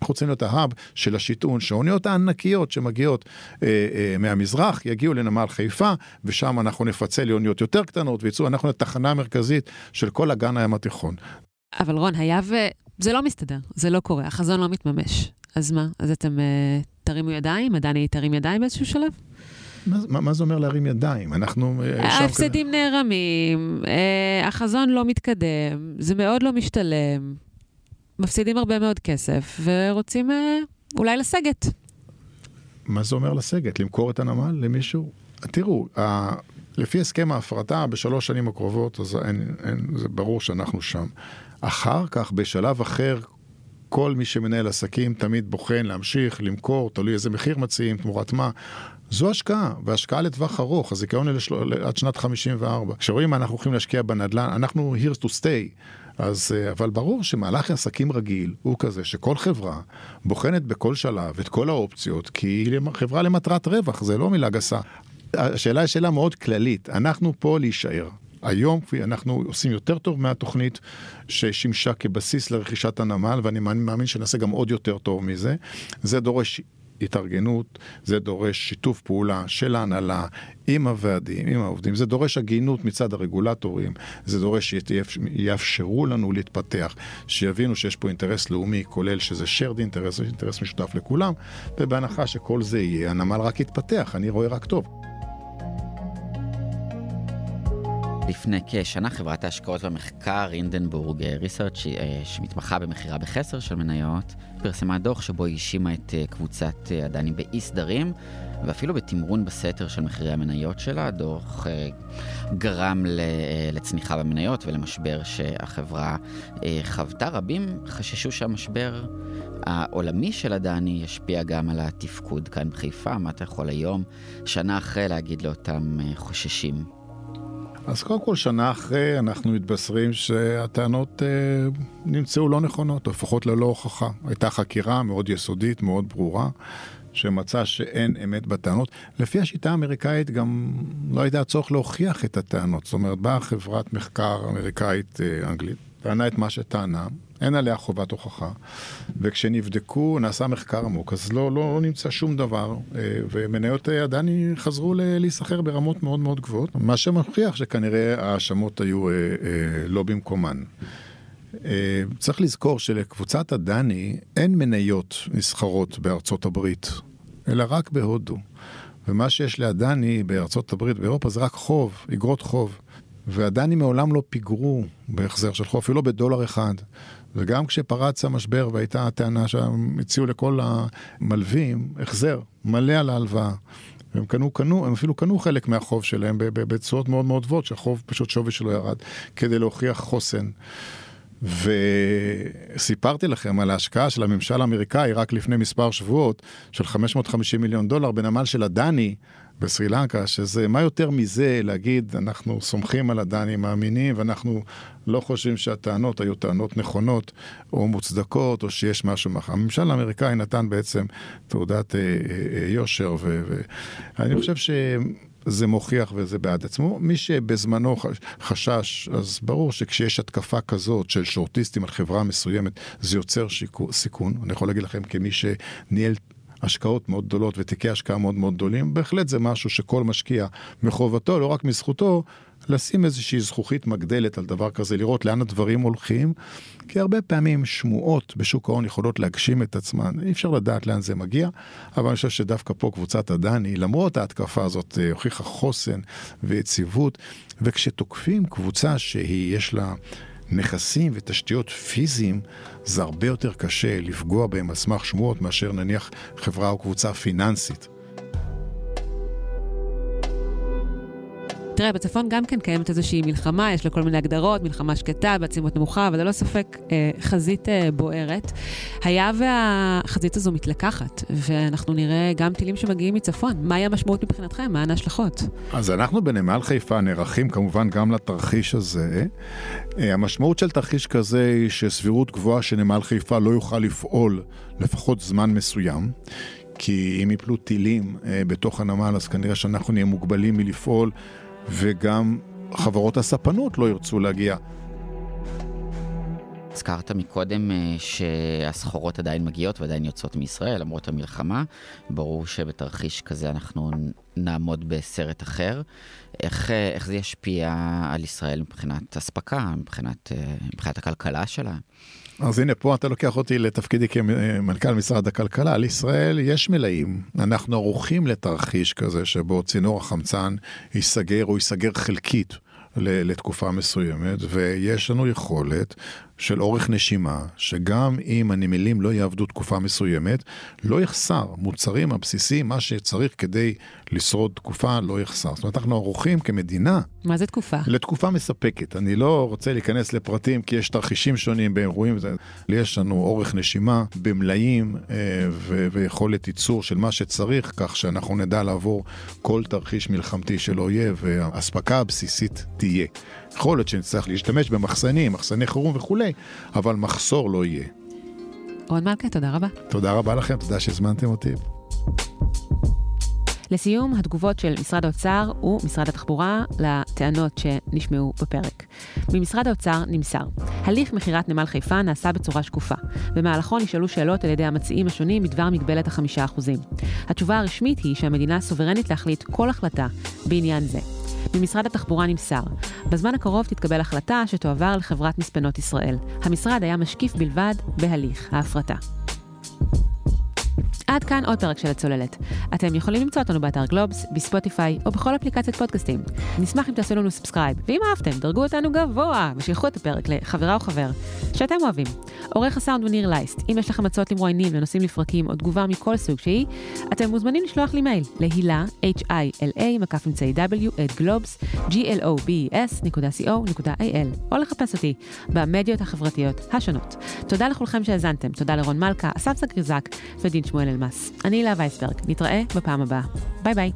Speaker 1: אנחנו רוצים להיות ההאב של השיטעון, שהאוניות הענקיות שמגיעות אה, אה, מהמזרח יגיעו לנמל חיפה, ושם אנחנו נפצל לאוניות יותר קטנות, ויצאו, אנחנו לתחנה המרכזית של כל אגן הים התיכון.
Speaker 2: אבל רון, היה ו... זה לא מסתדר, זה לא קורה, החזון לא מתממש. אז מה? אז אתם uh, תרימו ידיים? עדני תרים ידיים באיזשהו שלב?
Speaker 1: מה, מה, מה זה אומר להרים ידיים? אנחנו... אה,
Speaker 2: ההפסדים נערמים, uh, החזון לא מתקדם, זה מאוד לא משתלם, מפסידים הרבה מאוד כסף, ורוצים uh, אולי לסגת.
Speaker 1: מה זה אומר לסגת? למכור את הנמל למישהו? תראו, ה... לפי הסכם ההפרטה בשלוש שנים הקרובות, אז אין, אין, זה ברור שאנחנו שם. אחר כך, בשלב אחר, כל מי שמנהל עסקים תמיד בוחן להמשיך, למכור, תלוי איזה מחיר מציעים, תמורת מה. זו השקעה, והשקעה לטווח ארוך, הזיכיון לשל... עד שנת 54. כשרואים מה אנחנו הולכים להשקיע בנדל"ן, אנחנו here to stay. אז, אה, אבל ברור שמהלך עסקים רגיל הוא כזה שכל חברה בוחנת בכל שלב את כל האופציות, כי היא חברה למטרת רווח, זה לא מילה גסה. השאלה היא שאלה מאוד כללית, אנחנו פה להישאר. היום אנחנו עושים יותר טוב מהתוכנית ששימשה כבסיס לרכישת הנמל, ואני מאמין שנעשה גם עוד יותר טוב מזה. זה דורש התארגנות, זה דורש שיתוף פעולה של ההנהלה עם הוועדים, עם העובדים, זה דורש הגינות מצד הרגולטורים, זה דורש שיאפשרו לנו להתפתח, שיבינו שיש פה אינטרס לאומי כולל שזה shared אינטרס, אינטרס משותף לכולם, ובהנחה שכל זה יהיה, הנמל רק יתפתח, אני רואה רק טוב.
Speaker 3: לפני כשנה חברת ההשקעות והמחקר אינדנבורג ריסרצ' אה, שמתמחה במכירה בחסר של מניות, פרסמה דוח שבו היא האשימה את אה, קבוצת הדני אה, באי סדרים ואפילו בתמרון בסתר של מחירי המניות שלה. הדוח גרם לצניחה במניות ולמשבר שהחברה חוותה. רבים חששו שהמשבר העולמי של הדני ישפיע גם על התפקוד כאן בחיפה. מה אתה יכול היום, שנה אחרי, להגיד לאותם חוששים?
Speaker 1: אז קודם כל, שנה אחרי אנחנו מתבשרים שהטענות אה, נמצאו לא נכונות, או לפחות ללא הוכחה. הייתה חקירה מאוד יסודית, מאוד ברורה, שמצאה שאין אמת בטענות. לפי השיטה האמריקאית גם לא הייתה צורך להוכיח את הטענות. זאת אומרת, באה חברת מחקר אמריקאית אה, טענה את מה שטענה, אין עליה חובת הוכחה. וכשנבדקו, נעשה מחקר עמוק, אז לא, לא, לא נמצא שום דבר, אה, ומניות עדני חזרו להיסחר ברמות מאוד מאוד גבוהות, מה שמוכיח שכנראה ההאשמות היו אה, אה, לא במקומן. צריך לזכור שלקבוצת הדני אין מניות נסחרות בארצות הברית, אלא רק בהודו. ומה שיש לאדני בארצות הברית, באירופה, זה רק חוב, אגרות חוב. והדנים מעולם לא פיגרו בהחזר של חוב, אפילו בדולר אחד. וגם כשפרץ המשבר והייתה הטענה שהם הציעו לכל המלווים החזר מלא על ההלוואה. הם קנו, קנו, הם אפילו קנו חלק מהחוב שלהם בצורות מאוד מאוד גבוהות, שהחוב פשוט שווי שלו ירד, כדי להוכיח חוסן. וסיפרתי לכם על ההשקעה של הממשל האמריקאי רק לפני מספר שבועות, של 550 מיליון דולר בנמל של הדני, בסרי לנקה, שזה, מה יותר מזה להגיד, אנחנו סומכים על הדנים, מאמינים, ואנחנו לא חושבים שהטענות היו טענות נכונות או מוצדקות, או שיש משהו מאחר. הממשל האמריקאי נתן בעצם תעודת אה, אה, אה יושר, ואני חושב ש... זה מוכיח וזה בעד עצמו. מי שבזמנו חשש, אז ברור שכשיש התקפה כזאת של שורטיסטים על חברה מסוימת, זה יוצר שיקו, סיכון. אני יכול להגיד לכם כמי שניהל השקעות מאוד גדולות ותיקי השקעה מאוד מאוד גדולים, בהחלט זה משהו שכל משקיע מחובתו, לא רק מזכותו, לשים איזושהי זכוכית מגדלת על דבר כזה, לראות לאן הדברים הולכים, כי הרבה פעמים שמועות בשוק ההון יכולות להגשים את עצמן, אי אפשר לדעת לאן זה מגיע, אבל אני חושב שדווקא פה קבוצת הדני, למרות ההתקפה הזאת, אה, הוכיחה חוסן ויציבות, וכשתוקפים קבוצה שהיא, יש לה... נכסים ותשתיות פיזיים, זה הרבה יותר קשה לפגוע בהם על סמך שמועות מאשר נניח חברה או קבוצה פיננסית.
Speaker 2: תראה, בצפון גם כן קיימת איזושהי מלחמה, יש לה כל מיני הגדרות, מלחמה שקטה, בעצימות נמוכה, אבל ללא ספק אה, חזית אה, בוערת. היה והחזית הזו מתלקחת, ואנחנו נראה גם טילים שמגיעים מצפון. מהי המשמעות מבחינתכם? מהן ההשלכות?
Speaker 1: אז אנחנו בנמל חיפה נערכים כמובן גם לתרחיש הזה. אה, המשמעות של תרחיש כזה היא שסבירות גבוהה שנמל חיפה לא יוכל לפעול לפחות זמן מסוים. כי אם יפלו טילים אה, בתוך הנמל, אז כנראה שאנחנו נהיה מוגבלים מלפעול וגם חברות הספנות לא ירצו להגיע.
Speaker 3: הזכרת מקודם אה, שהסחורות עדיין מגיעות ועדיין יוצאות מישראל למרות המלחמה. ברור שבתרחיש כזה אנחנו נעמוד בסרט אחר. איך, אה, איך זה ישפיע על ישראל מבחינת אספקה, מבחינת, אה, מבחינת הכלכלה שלה?
Speaker 1: אז הנה, פה אתה לוקח אותי לתפקידי כמנכ"ל משרד הכלכלה. על ישראל יש מלאים. אנחנו ערוכים לתרחיש כזה שבו צינור החמצן ייסגר או ייסגר חלקית. לתקופה מסוימת, ויש לנו יכולת של אורך נשימה, שגם אם הנמלים לא יעבדו תקופה מסוימת, לא יחסר. מוצרים הבסיסיים, מה שצריך כדי לשרוד תקופה, לא יחסר. זאת אומרת, אנחנו ערוכים כמדינה.
Speaker 2: מה זה תקופה?
Speaker 1: לתקופה מספקת. אני לא רוצה להיכנס לפרטים, כי יש תרחישים שונים באירועים. יש לנו אורך נשימה במלאים אה, ו- ויכולת ייצור של מה שצריך, כך שאנחנו נדע לעבור כל תרחיש מלחמתי של אויב, והאספקה הבסיסית תהיה. תהיה. יכול להיות שנצטרך להשתמש במחסנים, מחסני חירום וכולי, אבל מחסור לא יהיה.
Speaker 2: רון מלכה, תודה רבה.
Speaker 1: תודה רבה לכם, תודה שהזמנתם אותי.
Speaker 2: לסיום, התגובות של משרד האוצר ומשרד התחבורה לטענות שנשמעו בפרק. ממשרד האוצר נמסר, הליך מכירת נמל חיפה נעשה בצורה שקופה. במהלכו נשאלו שאלות על ידי המציעים השונים בדבר מגבלת החמישה אחוזים. התשובה הרשמית היא שהמדינה סוברנית להחליט כל החלטה בעניין זה. ממשרד התחבורה נמסר, בזמן הקרוב תתקבל החלטה שתועבר לחברת מספנות ישראל. המשרד היה משקיף בלבד בהליך ההפרטה. עד כאן עוד פרק של הצוללת. אתם יכולים למצוא אותנו באתר גלובס, בספוטיפיי או בכל אפליקציית פודקאסטים. נשמח אם תעשו לנו subscribe, ואם אהבתם, דרגו אותנו גבוה ושילחו את הפרק לחברה או חבר שאתם אוהבים. עורך הסאונד הוא ניר לייסט. אם יש לכם הצעות למרואיינים לנושאים לפרקים או תגובה מכל סוג שהיא, אתם מוזמנים לשלוח לי מייל להילה, h-i-l-a, מקף אמצעי w, at גלובס, globes.co.il, או לחפש אותי במדיות החברתיות השונות. תודה לכולכם שהאזנתם, תודה לרון מלכה, אסף סגריזק ודין שמואל אלמס. אני הילה וייסברג, נתראה בפעם הבאה. ביי ביי.